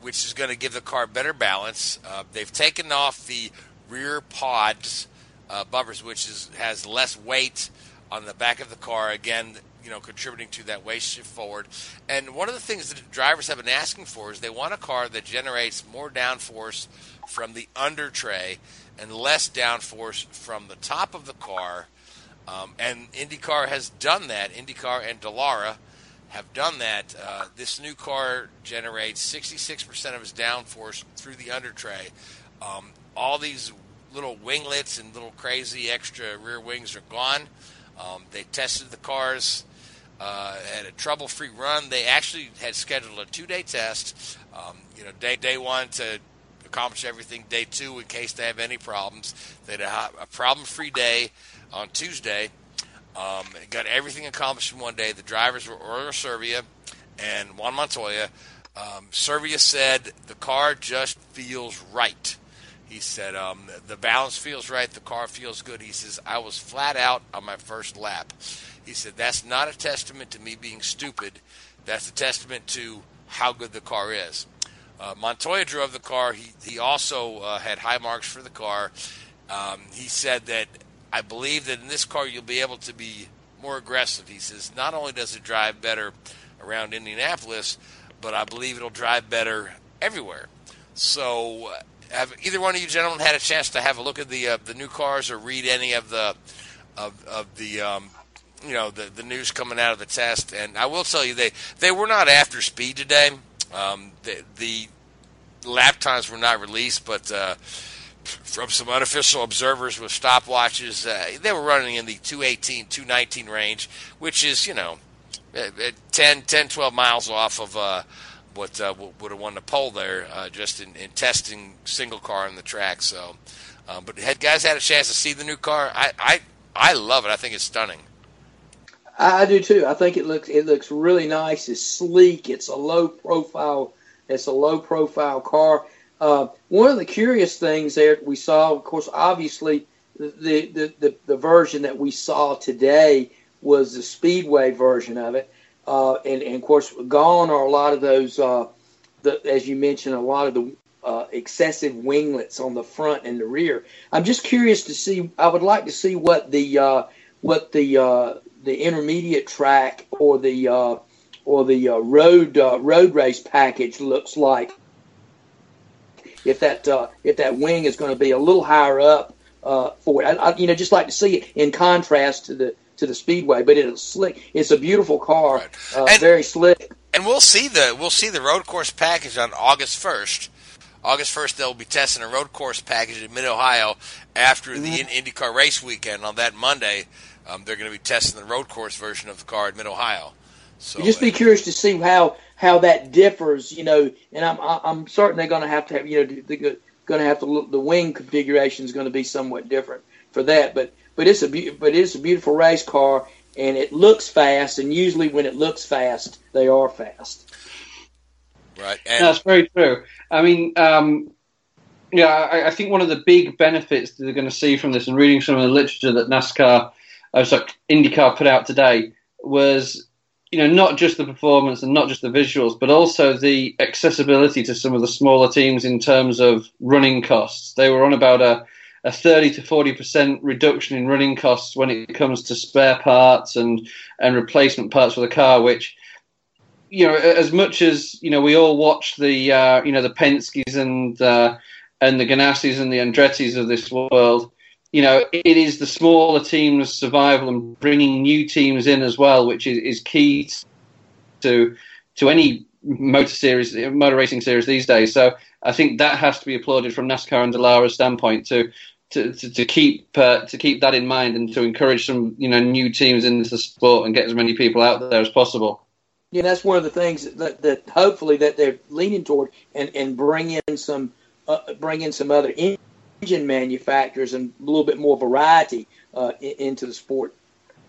which is going to give the car better balance. Uh, they've taken off the rear pods uh, bumpers, which is has less weight on the back of the car. Again, you know, contributing to that weight shift forward. And one of the things that drivers have been asking for is they want a car that generates more downforce from the under tray and less downforce from the top of the car. Um, and IndyCar has done that. IndyCar and Dallara have done that. Uh, this new car generates 66% of its downforce through the under tray. Um, all these little winglets and little crazy extra rear wings are gone. Um, they tested the cars uh, had a trouble-free run. They actually had scheduled a two-day test. Um, you know, day day one to accomplish everything. Day two, in case they have any problems, they had a, a problem-free day on Tuesday. Um, got everything accomplished in one day. The drivers were Oriol Servia and Juan Montoya. Um, Servia said the car just feels right. He said um, the balance feels right, the car feels good. He says I was flat out on my first lap. He said, That's not a testament to me being stupid. That's a testament to how good the car is. Uh, Montoya drove the car. He, he also uh, had high marks for the car. Um, he said that I believe that in this car you'll be able to be more aggressive. He says, Not only does it drive better around Indianapolis, but I believe it'll drive better everywhere. So, uh, have either one of you gentlemen had a chance to have a look at the uh, the new cars or read any of the of, of the um, you know the the news coming out of the test, and I will tell you they they were not after speed today. Um, the, the lap times were not released, but uh, from some unofficial observers with stopwatches, uh, they were running in the 218, 219 range, which is you know 10, 10 12 miles off of uh, what uh, would have won the pole there uh, just in, in, testing single car on the track. So, um, but had guys had a chance to see the new car? I, I I love it. I think it's stunning. I do too. I think it looks it looks really nice. It's sleek. It's a low profile. It's a low profile car. Uh, one of the curious things there we saw, of course, obviously the, the, the, the version that we saw today was the speedway version of it, uh, and, and of course gone are a lot of those, uh, the, as you mentioned, a lot of the uh, excessive winglets on the front and the rear. I'm just curious to see. I would like to see what the uh, what the uh, the intermediate track or the uh, or the uh, road uh, road race package looks like. If that uh, if that wing is going to be a little higher up uh, for it, I, I, you know, just like to see it in contrast to the to the speedway. But it's slick. It's a beautiful car, right. uh, very slick. and we'll see the we'll see the road course package on August first. August first, they'll be testing a road course package in Mid Ohio after the Mm-hmm. IndyCar race weekend. On that Monday, um, they're going to be testing the road course version of the car in Mid Ohio. So just be curious to see how how that differs, you know. And I'm I'm certain they're going to have to have, you know, they're going to have to look. The wing configuration is going to be somewhat different for that. But but it's a beau- but it's a beautiful race car, and it looks fast. And usually when it looks fast, they are fast. Right, and That's very true. I mean, um, yeah, I, I think one of the big benefits that they're going to see from this, and reading some of the literature that NASCAR, uh, sorry, IndyCar put out today, was you know not just the performance and not just the visuals, but also the accessibility to some of the smaller teams in terms of running costs. They were on about a a 30 to 40 percent reduction in running costs when it comes to spare parts and and replacement parts for the car, which you know, as much as you know, we all watch the uh, you know the Penskes and uh, and the Ganassis and the Andrettis of this world. You know, it is the smaller teams' survival and bringing new teams in as well, which is, is key to to any motor series, motor racing series these days. So I think that has to be applauded from NASCAR and Dallara's standpoint to to, to, to keep uh, to keep that in mind and to encourage some you know new teams into the sport and get as many people out there as possible. Yeah, that's one of the things that, that hopefully that they're leaning toward, and, and bring in some uh, bring in some other engine manufacturers and a little bit more variety uh, in, into the sport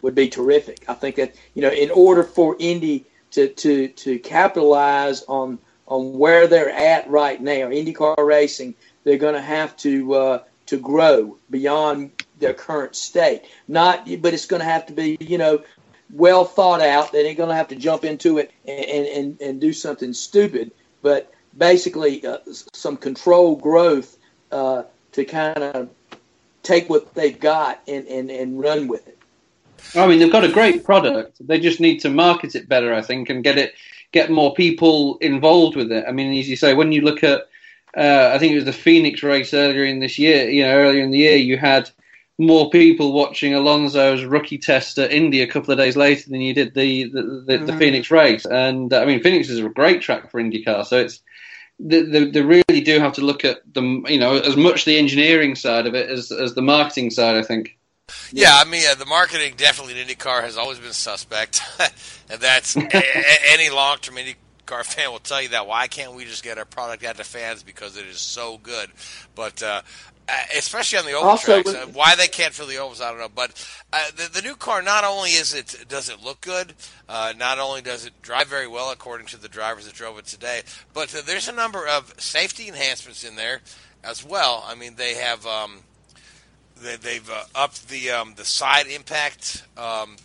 would be terrific. I think that you know, in order for Indy to to to capitalize on on where they're at right now, IndyCar racing, they're going to have to uh, to grow beyond their current state. Not, but it's going to have to be you know well thought out. They ain't going to have to jump into it and, and, and do something stupid. But basically, uh, some controlled growth uh, to kind of take what they've got and, and, and run with it. I mean, they've got a great product. They just need to market it better, I think, and get it, get more people involved with it. I mean, as you say, when you look at, uh, I think it was the Phoenix race earlier in this year. You know, earlier in the year, you had more people watching Alonso's rookie test at Indy a couple of days later than you did the the, the, the Mhm. Phoenix race. And uh, I mean, Phoenix is a great track for IndyCar, so it's they, they, they really do have to look at the you know as much the engineering side of it as as the marketing side. I think. Yeah, I mean, uh, the marketing definitely in IndyCar has always been suspect, [LAUGHS] and that's a, a- any long-term IndyCar fan will tell you that. Why can't we just get our product out to fans because it is so good? But uh, uh, especially on the oval Also, tracks, with- uh, why they can't fill the ovals, I don't know. But uh, the, the new car not only is it does it look good, uh, not only does it drive very well according to the drivers that drove it today, but uh, there's a number of safety enhancements in there as well. I mean, they have. Um, they, they've uh, upped the um, the side impact um,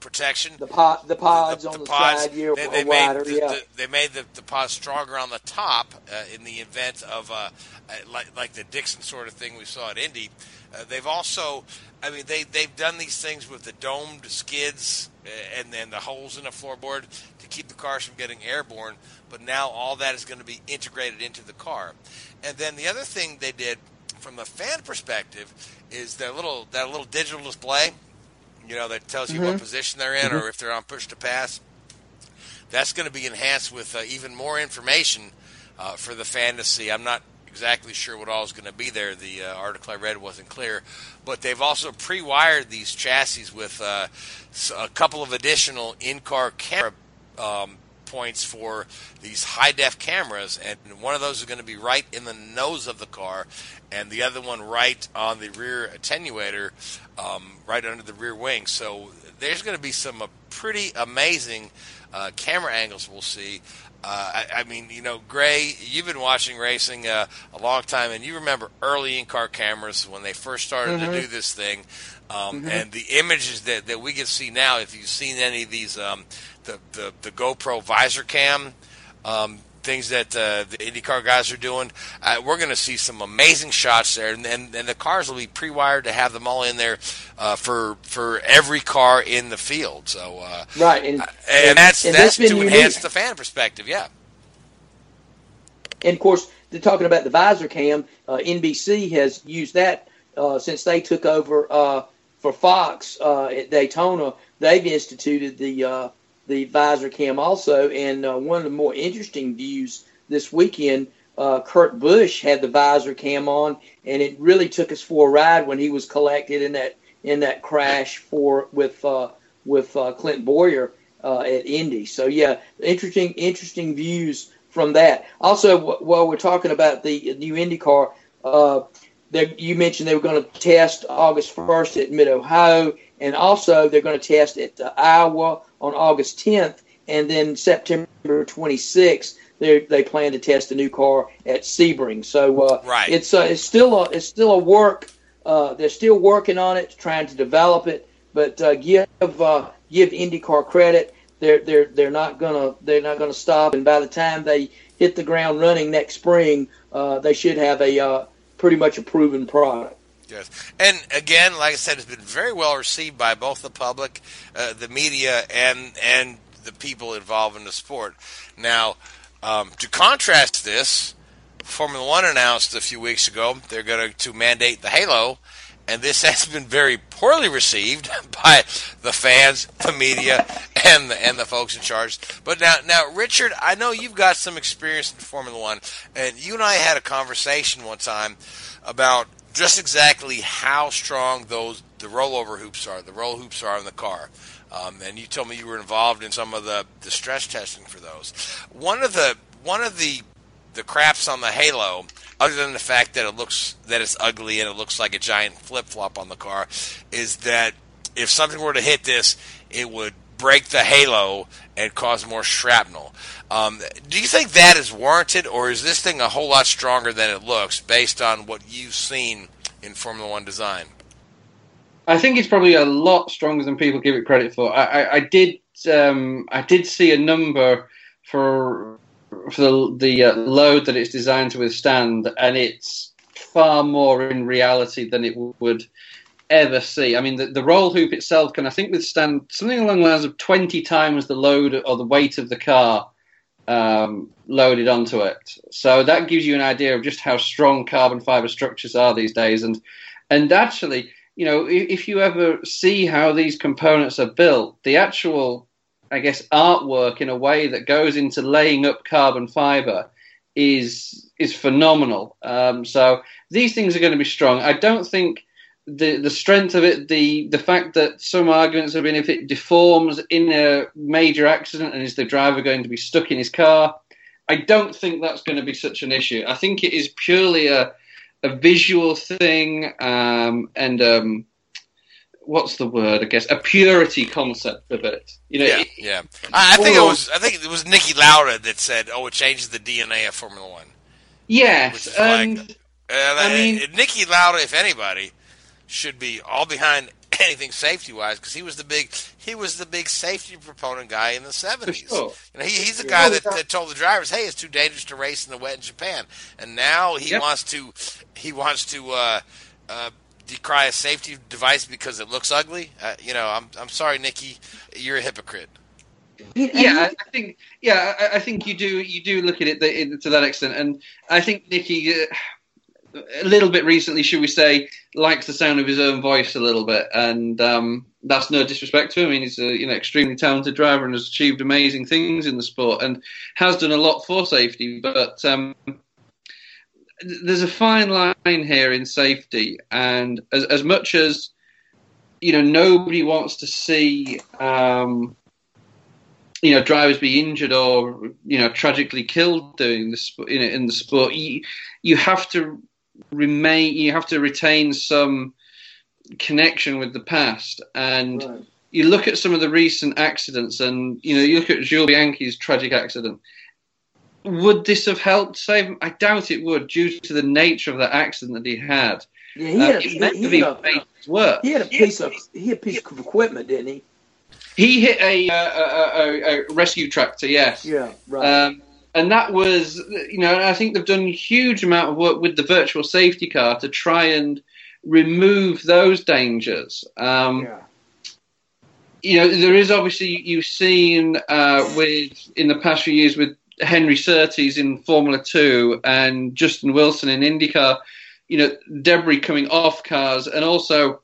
protection. The pod, the pods on the, pods, side, yeah, they, they wider, made the, yeah. the, they made the, the pods stronger on the top uh, in the event of uh, uh, like like the Dixon sort of thing we saw at Indy. Uh, they've also, I mean, they they've done these things with the domed skids uh, and then the holes in the floorboard to keep the cars from getting airborne. But now all that is going to be integrated into the car. And then the other thing they did from a fan perspective is that little that little digital display you know, that tells you what Mhm. position they're in or if they're on push to pass. That's going to be enhanced with uh, even more information uh, for the fan to see. I'm not exactly sure what all is going to be there. The uh, article I read wasn't clear, but they've also pre-wired these chassis with uh, a couple of additional in-car camera um, points for these high def cameras, and one of those is going to be right in the nose of the car, and the other one right on the rear attenuator, um, right under the rear wing. So there's going to be some uh, pretty amazing uh, camera angles we'll see. Uh, I, I mean, you know, Gray, you've been watching racing uh, a long time, and you remember early in-car cameras when they first started Mhm. to do this thing, um, Mhm. and the images that, that we can see now. If you've seen any of these, um, the, the the GoPro visor cam um, things that uh, the IndyCar guys are doing, uh, we're going to see some amazing shots there, and, and, and the cars will be pre-wired to have them all in there uh, for for every car in the field. So uh, Right, and, and that's and that's that's to enhance unique. the fan perspective. Yeah. And of course, they're talking about the visor cam. Uh, NBC has used that uh, since they took over uh, for Fox uh, at Daytona. They've instituted the uh, the visor cam also. And uh, one of the more interesting views this weekend, uh, Kurt Busch had the visor cam on, and it really took us for a ride when he was collected in that in that crash for with uh, with uh, Clint Bowyer uh, at Indy. So yeah, interesting interesting views from that. Also, while we're talking about the new IndyCar, you mentioned they were going to test August 1st at Mid Ohio, and also they're going to test at uh, Iowa on August 10th, and then September 26th they they plan to test a new car at Sebring. So uh, right. it's uh, it's still a it's still a work. Uh, they're still working on it, trying to develop it. But uh, give uh, give IndyCar credit. They're they're they're not gonna they're not gonna stop. And by the time they hit the ground running next spring, uh, they should have a uh, pretty much a proven product. Yes, and again, like I said, it's been very well received by both the public, uh, the media, and and the people involved in the sport. Now, um, to contrast this, Formula One announced a few weeks ago they're going to mandate the halo, and this [LAUGHS] has been very poorly received [LAUGHS] by the fans, the media, [LAUGHS] and the and the folks in charge. But now, now, Richard, I know you've got some experience in Formula One, and you and I had a conversation one time about just exactly how strong those the rollover hoops are, the roll hoops are in the car. Um, and you told me you were involved in some of the, the stress testing for those. One of the one of the the craps on the Halo, other than the fact that it looks that it's ugly and it looks like a giant flip flop on the car, is that if something were to hit this, it would break the Halo and cause more shrapnel. Um, do you think that is warranted, or is this thing a whole lot stronger than it looks based on what you've seen in Formula One design? I think it's probably a lot stronger than people give it credit for. I, I, I did um, I did see a number for for the, the uh, load that it's designed to withstand, and it's far more in reality than it would ever see. I mean, the, the roll hoop itself can, I think, withstand something along the lines of 20 times the load or the weight of the car um, loaded onto it. So that gives you an idea of just how strong carbon fiber structures are these days. And and actually, you know, if, if you ever see how these components are built, the actual I guess, artwork in a way that goes into laying up carbon fiber is is phenomenal. Um, so these things are going to be strong. I don't think the the strength of it, the the fact that some arguments have been if it deforms in a major accident and is the driver going to be stuck in his car, I don't think that's going to be such an issue. I think it is purely a a visual thing um, and um, what's the word? I guess a purity concept of it. You know, yeah, it, yeah. I, I think it was. I think it was Niki Lauda that said, "Oh, it changes the DNA of Formula One." Yes, and like, I mean, Niki Lauda, if anybody, should be all behind [LAUGHS] anything safety wise because he was the big he was the big safety proponent guy in the seventies. Sure. You know, he, he's the guy that, that, told the drivers, "Hey, it's too dangerous to race in the wet in Japan," and now he yep. wants to he wants to. Uh, uh, decry a safety device because it looks ugly. Uh, you know, I'm I'm sorry, Niki, you're a hypocrite. Yeah, I think yeah, I, I think you do you do look at it the, to that extent, and I think Niki. Uh, a little bit recently, should we say, likes the sound of his own voice a little bit, and um, that's no disrespect to him. I mean, he's a you know extremely talented driver and has achieved amazing things in the sport and has done a lot for safety. But um, there's a fine line here in safety, and as, as much as you know, nobody wants to see um, you know drivers be injured or you know tragically killed doing this in, in the sport. You, you have to remain, you have to retain some connection with the past, and right. you look at some of the recent accidents, and you know you look at Jules Bianchi's tragic accident would this have helped save him? I doubt it would, due to the nature of the accident that he had. Yeah, he had, uh, a, he, he, had a, he had a piece of he had a piece of equipment, didn't he? He hit a, uh, a, a, a rescue tractor, yes. Yeah, right. Um, and that was, you know, I think they've done a huge amount of work with the virtual safety car to try and remove those dangers. Um, yeah. You know, there is obviously you've seen uh, with in the past few years with Henry Surtees in Formula Two and Justin Wilson in IndyCar, you know, debris coming off cars, and also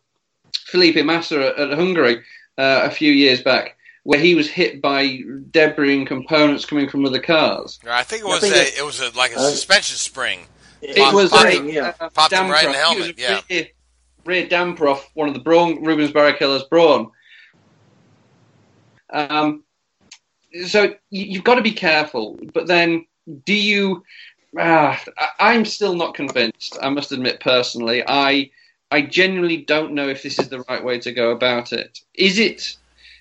Felipe Massa at, at Hungary uh, a few years back, where he was hit by debris and components coming from other cars. I think it was think a, it- it was a, like a Uh, suspension spring. It, It was popped a him- yeah. popped him damper right in the helmet, It was a yeah. rear, rear damper off one of the Brawn, Rubens Barrichello's Brawn. Um, so you, you've got to be careful. But then, do you? I- I'm still not convinced. I must admit, personally, I I genuinely don't know if this is the right way to go about it. Is it?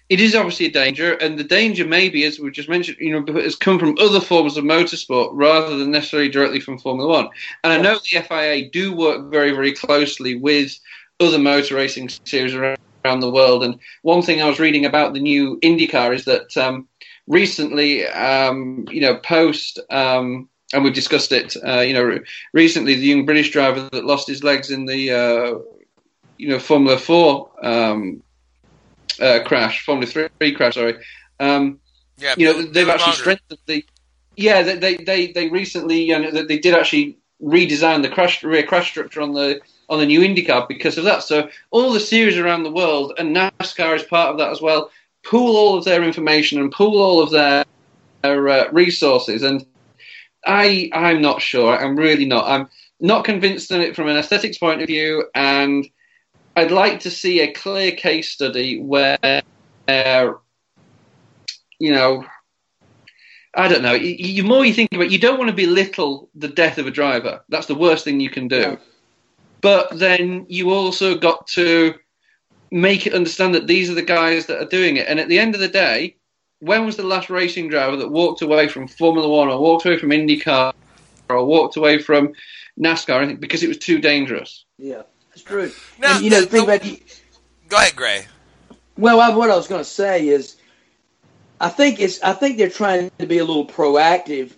It is obviously a danger, and the danger maybe, as we just mentioned, you know, has come from other forms of motorsport rather than necessarily directly from Formula One. And I know the FIA do work very, very closely with other motor racing series around, around the world. And one thing I was reading about the new IndyCar is that um, recently, um, you know, post, um, and we've discussed it, uh, you know, recently the young British driver that lost his legs in the, uh, you know, Formula Four um, uh, crash, Formula Three crash, sorry. Um, Yeah, you know, they've actually strengthened the. Yeah, they they they, they recently, you know, they did actually redesign the crash rear crash structure on the on the new IndyCar because of that. So all the series around the world, and NASCAR is part of that as well. Pool all of their information and pool all of their, their uh, resources. And I I'm not sure. I'm really not. I'm not convinced in it from an aesthetics point of view, and I'd like to see a clear case study where, uh, you know, I don't know. You, you more you think about, it, you don't want to belittle the death of a driver. That's the worst thing you can do. Yeah. But then you also got to make it understand that these are the guys that are doing it. And at the end of the day, when was the last racing driver that walked away from Formula One or walked away from IndyCar or walked away from NASCAR? I think because it was too dangerous. yeah, that's true. Now, and, you know, the- think the- about Go ahead, Gray. Well, I, what I was going to say is, I think it's I think they're trying to be a little proactive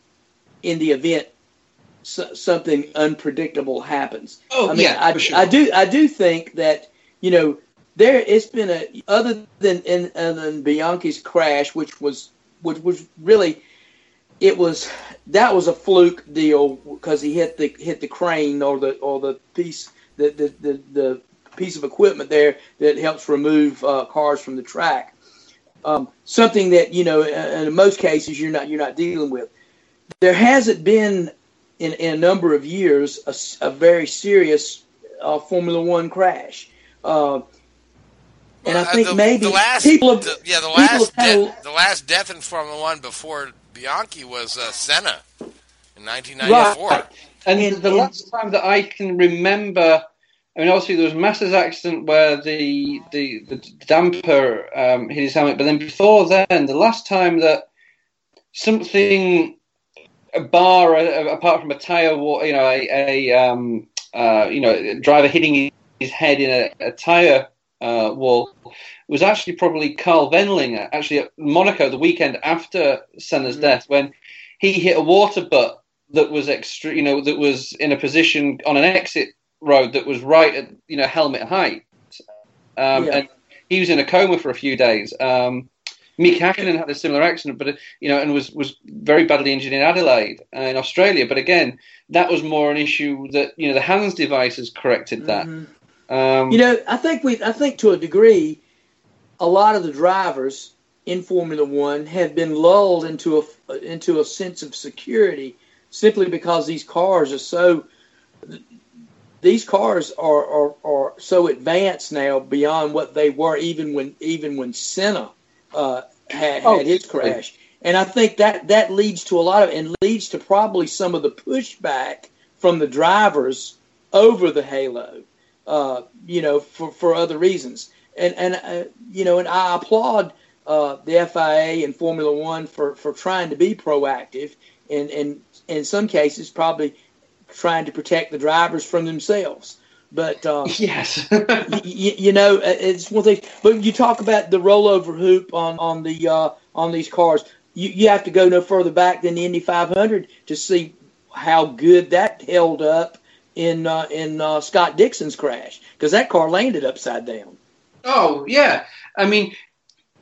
in the event so, something unpredictable happens. Oh, I mean, yeah, I, for sure. I do I do think that you know there it's been a other than in Bianchi's crash, which was which was really it was that was a fluke deal because he hit the hit the crane or the or the piece the the, the, the piece of equipment there that helps remove uh, cars from the track. Um, something that you know, in most cases, you're not you're not dealing with. There hasn't been in, in a number of years a very serious uh, Formula One crash, uh, and I Well, uh, think the, maybe the last, people have the, yeah, the people last, have had de- the last death in Formula One before Bianchi was uh, Senna in 1994. Right. And, And- the and- last time that I can remember, I mean, obviously there was a massive accident where the the, the damper um, hit his helmet, but then before then, the last time that something, a bar uh, apart from a tire, wa- you know, a, a um, uh, you know, driver hitting his head in a, a tire uh, wall was actually probably Karl Wendlinger, actually at Monaco the weekend after Senna's death, when he hit a water butt that was extra, you know, that was in a position on an exit road that was right at, you know, helmet height. Um, Yeah. And he was in a coma for a few days. Um, Mick Hakkinen had a similar accident, but uh, you know, and was was very badly injured in Adelaide, uh, in Australia. But again, that was more an issue that you know the HANS devices corrected that. Um. You know, I think we, I think to a degree, a lot of the drivers in Formula One have been lulled into a into a sense of security simply because these cars are so. These cars are, are, are so advanced now beyond what they were even when even when Senna uh, had, Oh, had his crash, and I think that that leads to a lot of and leads to probably some of the pushback from the drivers over the Halo uh, you know, for, for other reasons. And and uh, you know, and I applaud uh, the FIA and Formula One for, for trying to be proactive and and in some cases probably trying to protect the drivers from themselves. But uh, [LAUGHS] yes, [LAUGHS] y- y- you know, uh, it's one thing. But you talk about the rollover hoop on on the uh, on these cars. You you have to go no further back than the Indy 500 to see how good that held up in uh, in uh, Scott Dixon's crash because that car landed upside down. Oh yeah, I mean,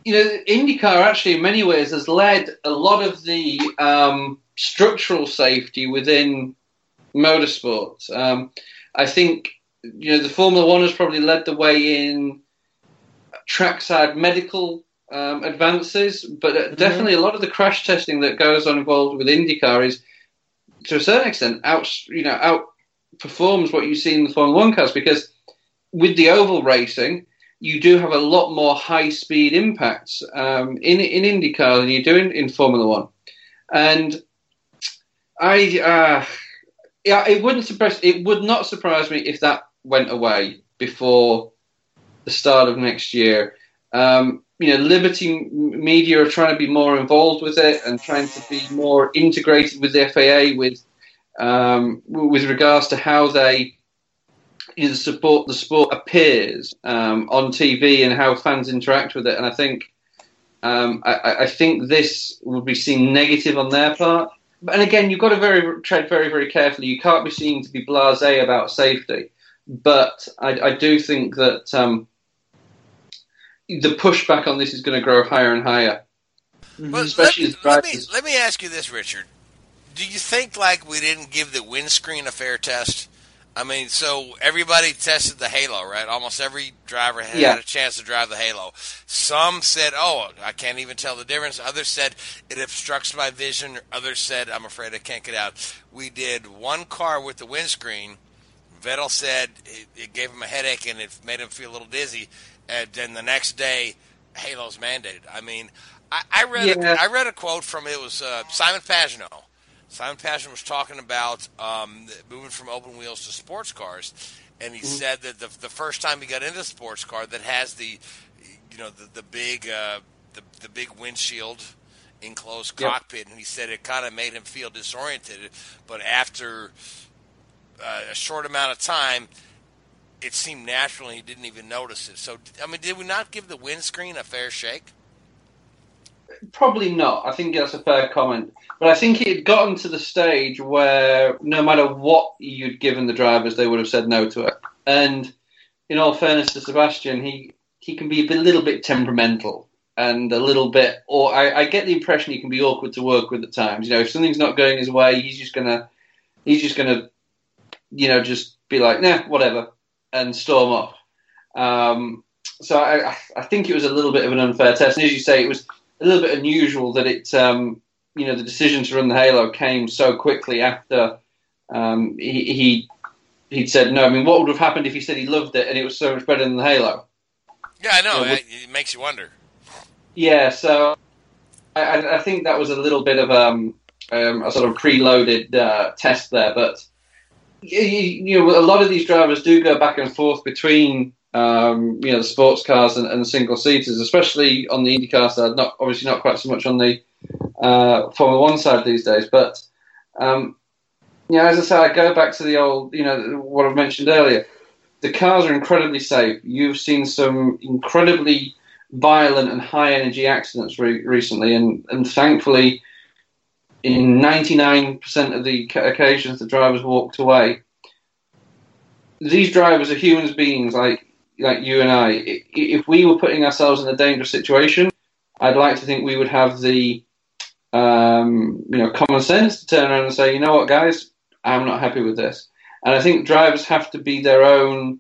you know, IndyCar actually in many ways has led a lot of the um, structural safety within motorsports. Um, I think you know the Formula One has probably led the way in trackside medical um, advances, but uh, definitely a lot of the crash testing that goes on involved with IndyCar is, to a certain extent, out you know outperforms what you see in the Formula One cars because with the oval racing, you do have a lot more high speed impacts um, in in IndyCar than you do in, in Formula One, and I uh, yeah, it wouldn't surprise it would not surprise me if that went away before the start of next year. Um, you know, Liberty Media are trying to be more involved with it and trying to be more integrated with the FIA with um, with regards to how they you know, support the sport appears um, on TV and how fans interact with it. And I think um, I, I, think this would be seen negative on their part. And again, you've got to very tread very very carefully. You can't be seen to be blasé about safety. But I, I do think that um, the pushback on this is going to grow higher and higher. Well, Especially let, let, me, let me ask you this, Richard. Do you think like we didn't give the windscreen a fair test? I mean, so everybody tested the Halo, right? Almost every driver had yeah. a chance to drive the Halo. Some said, "Oh, I can't even tell the difference." Others said it obstructs my vision. Others said, "I'm afraid I can't get out." We did one car with the windscreen. Vettel said it, it gave him a headache and it made him feel a little dizzy and then the next day, Halo's mandated. I mean, I, I read yeah. a, I read a quote from it was uh, Simon Pagenaud. Simon Pagenaud was talking about um, moving from open wheels to sports cars, and he mm-hmm. said that the, the first time he got into a sports car that has the, you know, the the big uh, the the big windshield enclosed yep. cockpit, and he said it kind of made him feel disoriented. But after uh, a short amount of time, it seemed natural and he didn't even notice it. So, I mean, did we not give the windscreen a fair shake? Probably not. I think that's a fair comment. But I think it had gotten to the stage where no matter what you'd given the drivers, they would have said no to it. And in all fairness to Sebastian, he, he can be a little bit temperamental and a little bit, or I, I get the impression he can be awkward to work with at times. You know, if something's not going his way, he's just gonna, he's just gonna, you know, just be like, nah, whatever and storm up. Um, so I, I, think it was a little bit of an unfair test. And as you say, it was a little bit unusual that it, um, you know, the decision to run the Halo came so quickly after um, he, he he'd said no. I mean, what would have happened if he said he loved it and it was so much better than the Halo? Yeah, I know. You know it, it, makes you wonder. Yeah, so I, I think that was a little bit of um, um, a sort of preloaded uh, test there, but you, you know, a lot of these drivers do go back and forth between um, you know the sports cars and, and single seaters, especially on the IndyCar side. Not obviously not quite so much on the uh, Formula One side these days, but um, you know, as I say, I go back to the old, you know, what I've mentioned earlier. The cars are incredibly safe. You've seen some incredibly violent and high energy accidents re- recently, and, and thankfully, in 99% of the occasions the drivers walked away. These drivers are human beings like like you and I. If we were putting ourselves in a dangerous situation, I'd like to think we would have the um, you know common sense to turn around and say, you know what, guys, I'm not happy with this. And I think drivers have to be their own,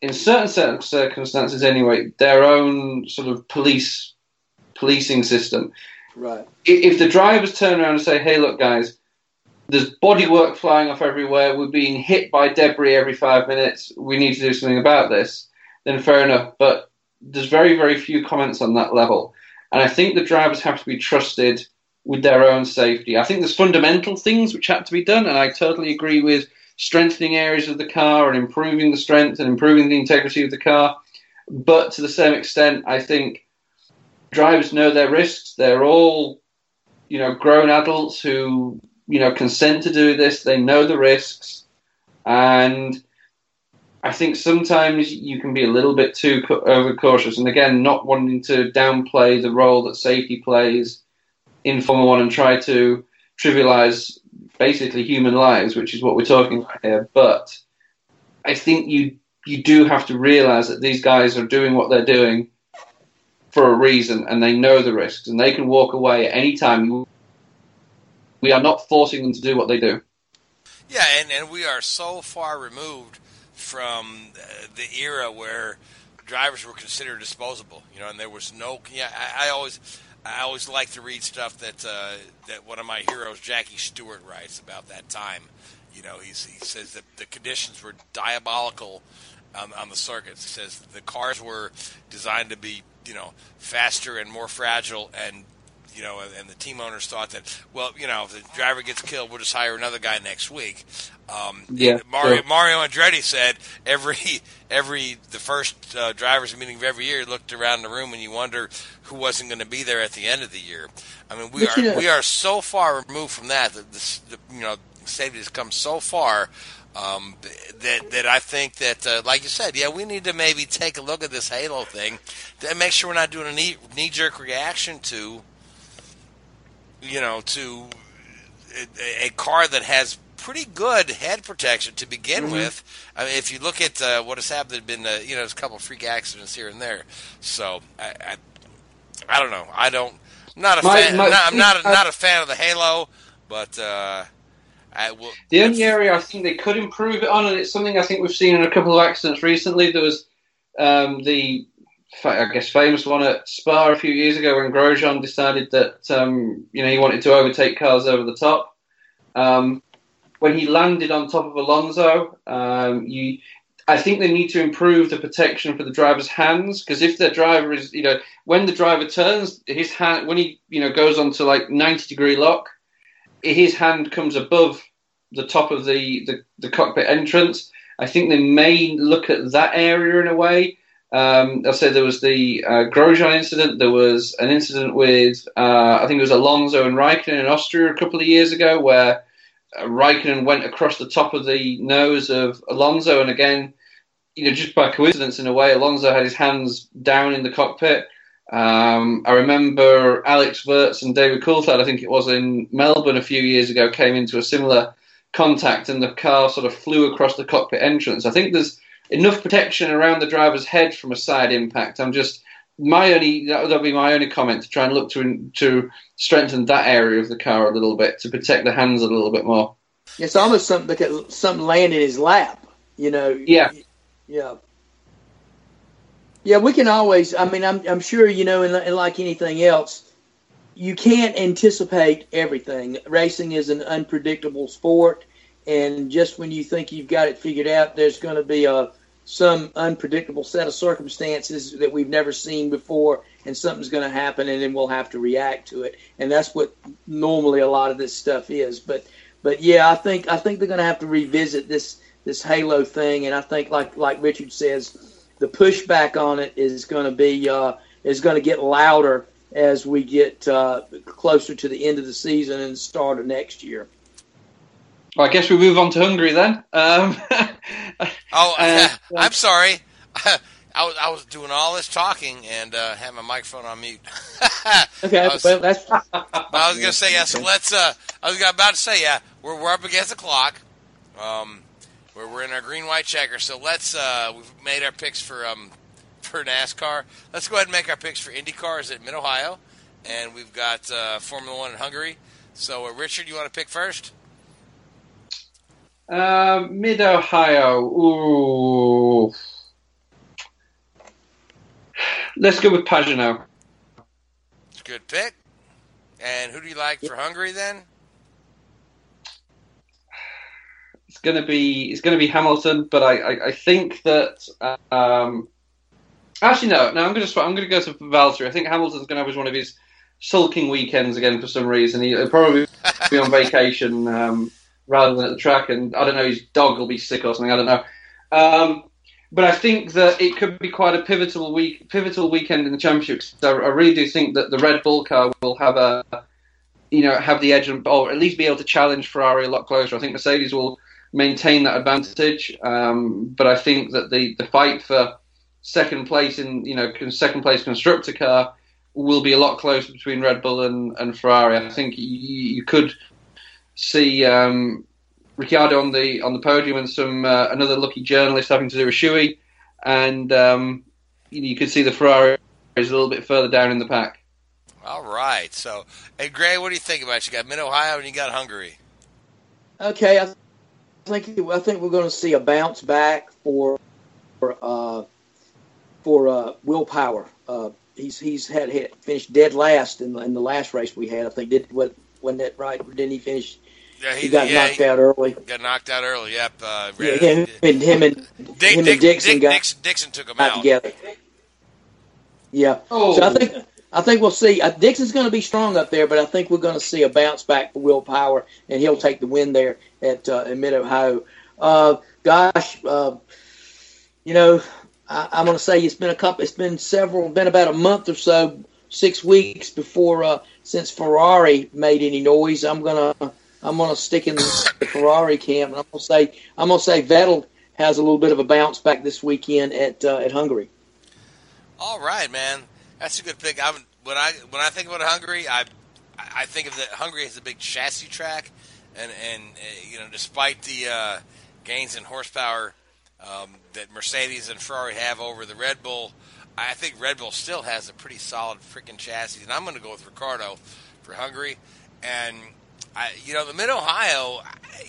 in certain circumstances anyway, their own sort of police policing system. Right. If the drivers turn around and say, "Hey, look, guys, there's bodywork flying off everywhere. We're being hit by debris every five minutes. We need to do something about this," then fair enough. But there's very, very few comments on that level, and I think the drivers have to be trusted with their own safety. I think there's fundamental things which have to be done, and I totally agree with strengthening areas of the car and improving the strength and improving the integrity of the car. But to the same extent, I think drivers know their risks. They're all, you know, grown adults who, you know, consent to do this. They know the risks. And I think sometimes you can be a little bit too overcautious. Uh, and again, not wanting to downplay the role that safety plays in Formula One and try to trivialize basically human lives, which is what we're talking about here. But I think you you do have to realize that these guys are doing what they're doing for a reason and they know the risks and they can walk away at any time. We are not forcing them to do what they do. Yeah, and, and we are so far removed from the era where drivers were considered disposable. You know, and there was no. Yeah, I, I always. I always like to read stuff that uh, that one of my heroes, Jackie Stewart, writes about that time. You know, he's, he says that the conditions were diabolical on, on the circuits. He says the cars were designed to be, you know, faster and more fragile, and you know, and the team owners thought that, well, you know, if the driver gets killed, we'll just hire another guy next week. Um, Yeah, Mario sure. Mario Andretti said every [LAUGHS] every the first uh, drivers meeting of every year, looked around the room and you wonder who wasn't going to be there at the end of the year. I mean, we But are you know- we are so far removed from that that this, the, you know safety has come so far. Um, that that I think that, uh, like you said, yeah, we need to maybe take a look at this Halo thing, and make sure we're not doing a knee knee jerk reaction to, you know, to a, a car that has pretty good head protection to begin Mm-hmm. with. I mean, if you look at uh, what has happened, there's been uh, you know there's a couple of freak accidents here and there. So I, I, I don't know. I don't. I'm not a My- fan. my- I'm, not, I'm not, a, not a fan of the Halo, but uh, I will. The only area I think they could improve it on, and it's something I think we've seen in a couple of accidents recently. There was um, the, I guess, famous one at Spa a few years ago when Grosjean decided that um, you know he wanted to overtake cars over the top. Um, when he landed on top of Alonso, um, you, I think they need to improve the protection for the driver's hands because if the driver is, you know, when the driver turns, his hand when he, you know, goes onto like ninety degree lock, his hand comes above the top of the, the, the cockpit entrance. I think they may look at that area in a way. Um, I said there was the uh, Grosjean incident. There was an incident with, uh, I think it was Alonso and Raikkonen in Austria a couple of years ago, where uh, Raikkonen went across the top of the nose of Alonso, and again, you know, just by coincidence in a way, Alonso had his hands down in the cockpit. Um, I remember Alex Wurz and David Coulthard, I think it was in Melbourne a few years ago, came into a similar contact and the car sort of flew across the cockpit entrance. I think there's enough protection around the driver's head from a side impact. I'm just my only that would be my only comment to try and look to to strengthen that area of the car a little bit to protect the hands a little bit more. It's almost something because something land in his lap. You know. Yeah. Yeah. Yeah, we can always. I mean, I'm I'm sure you know, and, and like anything else, you can't anticipate everything. Racing is an unpredictable sport, and just when you think you've got it figured out, there's going to be a some unpredictable set of circumstances that we've never seen before, and something's going to happen, and then we'll have to react to it. And that's what normally a lot of this stuff is. But but yeah, I think I think they're going to have to revisit this this Halo thing, and I think like like Richard says, the pushback on it is going to be uh, is going to get louder as we get uh, closer to the end of the season and start of next year. Well, I guess we move on to Hungary then. Um, [LAUGHS] Oh, Uh, I'm sorry. [LAUGHS] I was, I was doing all this talking and uh, had my microphone on mute. [LAUGHS] Okay, I was, well that's I was gonna say yeah. So let's. Uh, I was about to say yeah. We're we're up against the clock. Um, we're we're in our green white checker. So let's. Uh, we've made our picks for um for NASCAR. Let's go ahead and make our picks for IndyCars at Mid Ohio, and we've got uh, Formula One in Hungary. So uh, Richard, you want to pick first? Uh, Mid Ohio. Ooh. Let's go with Pagenaud. It's a good pick. And who do you like for Hungary then? It's gonna be it's gonna be Hamilton, but I, I, I think that um, actually no no I'm gonna I'm gonna go to Valtteri. I think Hamilton's gonna have his- one of his sulking weekends again for some reason. He'll probably be on [LAUGHS] vacation um, rather than at the track, and I don't know his dog will be sick or something. I don't know. Um, but I think that it could be quite a pivotal week, pivotal weekend in the championship. So I really do think that the Red Bull car will have a, you know, have the edge, and, or at least be able to challenge Ferrari a lot closer. I think Mercedes will maintain that advantage, um, but I think that the, the fight for second place in, you know, second place constructor car will be a lot closer between Red Bull and, and Ferrari. I think you, you could see um, Ricciardo on the on the podium and some uh, another lucky journalist having to do a shoey, and um, you, you could see the Ferrari is a little bit further down in the pack. All right. So, hey Gray, what do you think about it? You got Mid Ohio and you got Hungary. Okay, I think I think we're going to see a bounce back for for uh, for uh, Will Power. Uh, he's he's had, had finished dead last in, in the last race we had. I think did what wasn't that right? Didn't he finish? Yeah, he, got yeah, knocked out early. Got knocked out early. Yep. Uh, Yeah, him, and him and Dick, him and Dixon Dick, got Dixon, Dixon took him out out. together. Yeah. Oh. So I think I think we'll see. Uh, Dixon's going to be strong up there, but I think we're going to see a bounce back for Will Power, and he'll take the win there at uh, in Mid Ohio. Uh, gosh, uh, you know, I, I'm going to say it's been a couple. It's been several. Been about a month or so, six weeks before uh, since Ferrari made any noise. I'm gonna I'm gonna stick in the Ferrari camp, and I'm gonna say I'm gonna say Vettel has a little bit of a bounce back this weekend at uh, at Hungary. All right, man. That's a good pick. I when I when I think about Hungary, I I think of that Hungary as a big chassis track, and and uh, you know, despite the uh, gains in horsepower um, that Mercedes and Ferrari have over the Red Bull, I think Red Bull still has a pretty solid freaking chassis, and I'm going to go with Ricciardo for Hungary. And I, you know, the Mid Ohio,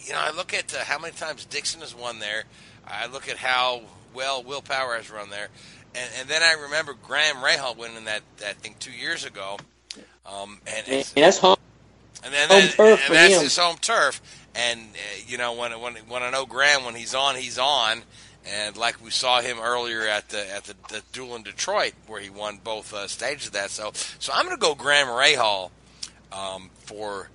you know, I look at uh, how many times Dixon has won there. I look at how well Will Power has run there, and, and then I remember Graham Rahal winning that, that thing two years ago. Um, and, And, and that's home. and then home and, turf and for that's him. his home turf. And uh, you know when when when I know Graham when he's on he's on, and like we saw him earlier at the at the, the duel in Detroit where he won both uh, stages of that. So so I'm going to go Graham Rahal um, for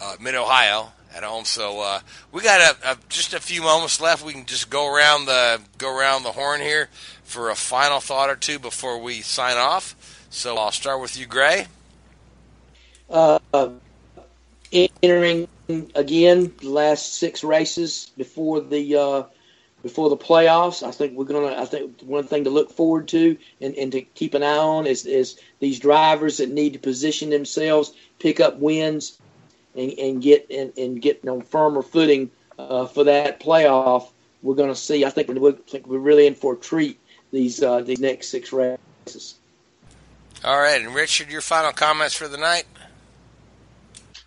uh, Mid Ohio at home. So uh, we got a, a, just a few moments left. We can just go around the go around the horn here for a final thought or two before we sign off. So I'll start with you, Gray. uh, entering again the last six races before the uh, before the playoffs. I think we're gonna. I think one thing to look forward to and, and to keep an eye on is, is these drivers that need to position themselves, pick up wins, and, and get and, and get on firmer footing uh, for that playoff. We're going to see. I think we're, think we're really in for a treat these uh, these next six races. All right, and Richard, your final comments for the night.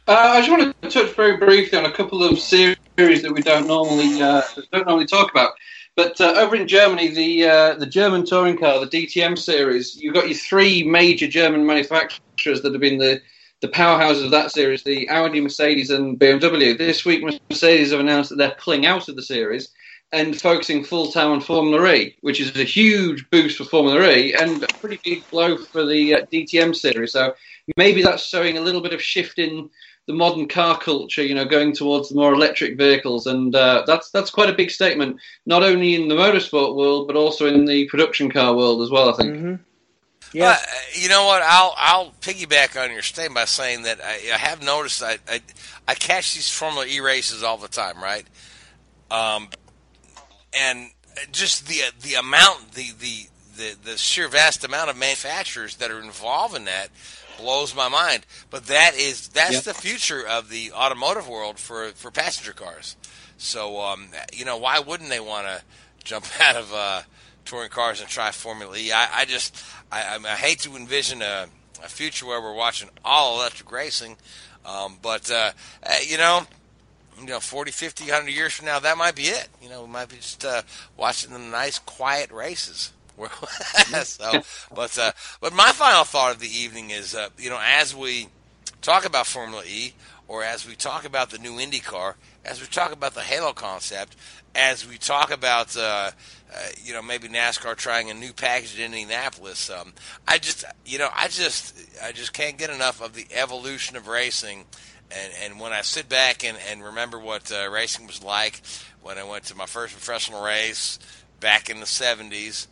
Uh, I just want to touch very briefly on a couple of series that we don't normally uh, don't normally talk about. But uh, over in Germany, the uh, the German touring car, the DTM series, you've got your three major German manufacturers that have been the the powerhouses of that series: the Audi, Mercedes, and BMW. This week, Mercedes have announced that they're pulling out of the series and focusing full time on Formula E, which is a huge boost for Formula E and a pretty big blow for the uh, DTM series. So maybe that's showing a little bit of shift in the modern car culture, you know, going towards the more electric vehicles, and uh, that's that's quite a big statement, not only in the motorsport world but also in the production car world as well. I think. Mm-hmm. Yeah. Uh, you know what? I'll I'll piggyback on your statement by saying that I, I have noticed I, I I catch these Formula E races all the time, right? Um, and just the the amount the the the, the sheer vast amount of manufacturers that are involved in that blows my mind. But that is that's Yep. the future of the automotive world for for passenger cars. So um, you know why wouldn't they want to jump [LAUGHS] out of uh, touring cars and try Formula E? I, I just I, I hate to envision a, a future where we're watching all electric racing, um, but uh, uh, you know you know, 40, 50, 100 years from now, that might be it. You know, we might be just uh, watching the nice, quiet races. [LAUGHS] so, but uh, but my final thought of the evening is, uh, you know, as we talk about Formula E, or as we talk about the new IndyCar, as we talk about the Halo concept, as we talk about, uh, uh, you know, maybe NASCAR trying a new package in Indianapolis, um, I just, you know, I just, I just can't get enough of the evolution of racing. And, and when I sit back and, and remember what uh, racing was like when I went to my first professional race back in the 70s,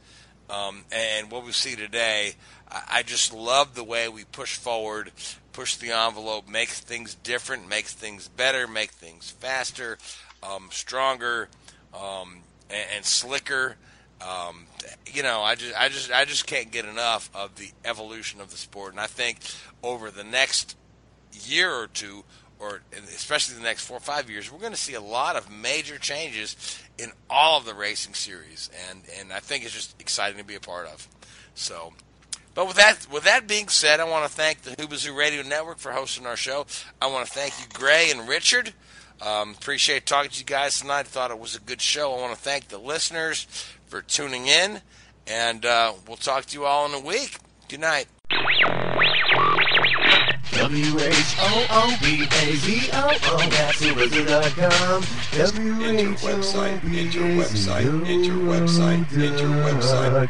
um, and what we see today, I, I just love the way we push forward, push the envelope, make things different, make things better, make things faster, um, stronger, um, and, and slicker. Um, you know, I just, I just, I just can't get enough of the evolution of the sport, and I think over the next year or two, or especially the next four or five years, we're going to see a lot of major changes in all of the racing series, and and I think it's just exciting to be a part of. So, but with that with that being said, I want to thank the Whoobazoo Radio Network for hosting our show. I want to thank you, Gray and Richard. Um, appreciate talking to you guys tonight. Thought it was a good show. I want to thank the listeners for tuning in, And uh, we'll talk to you all in a week. Good night. W-H-O-O-B-A-Z-O-O, that's Whoobazoo.com. Enter website, enter website, enter website, enter website.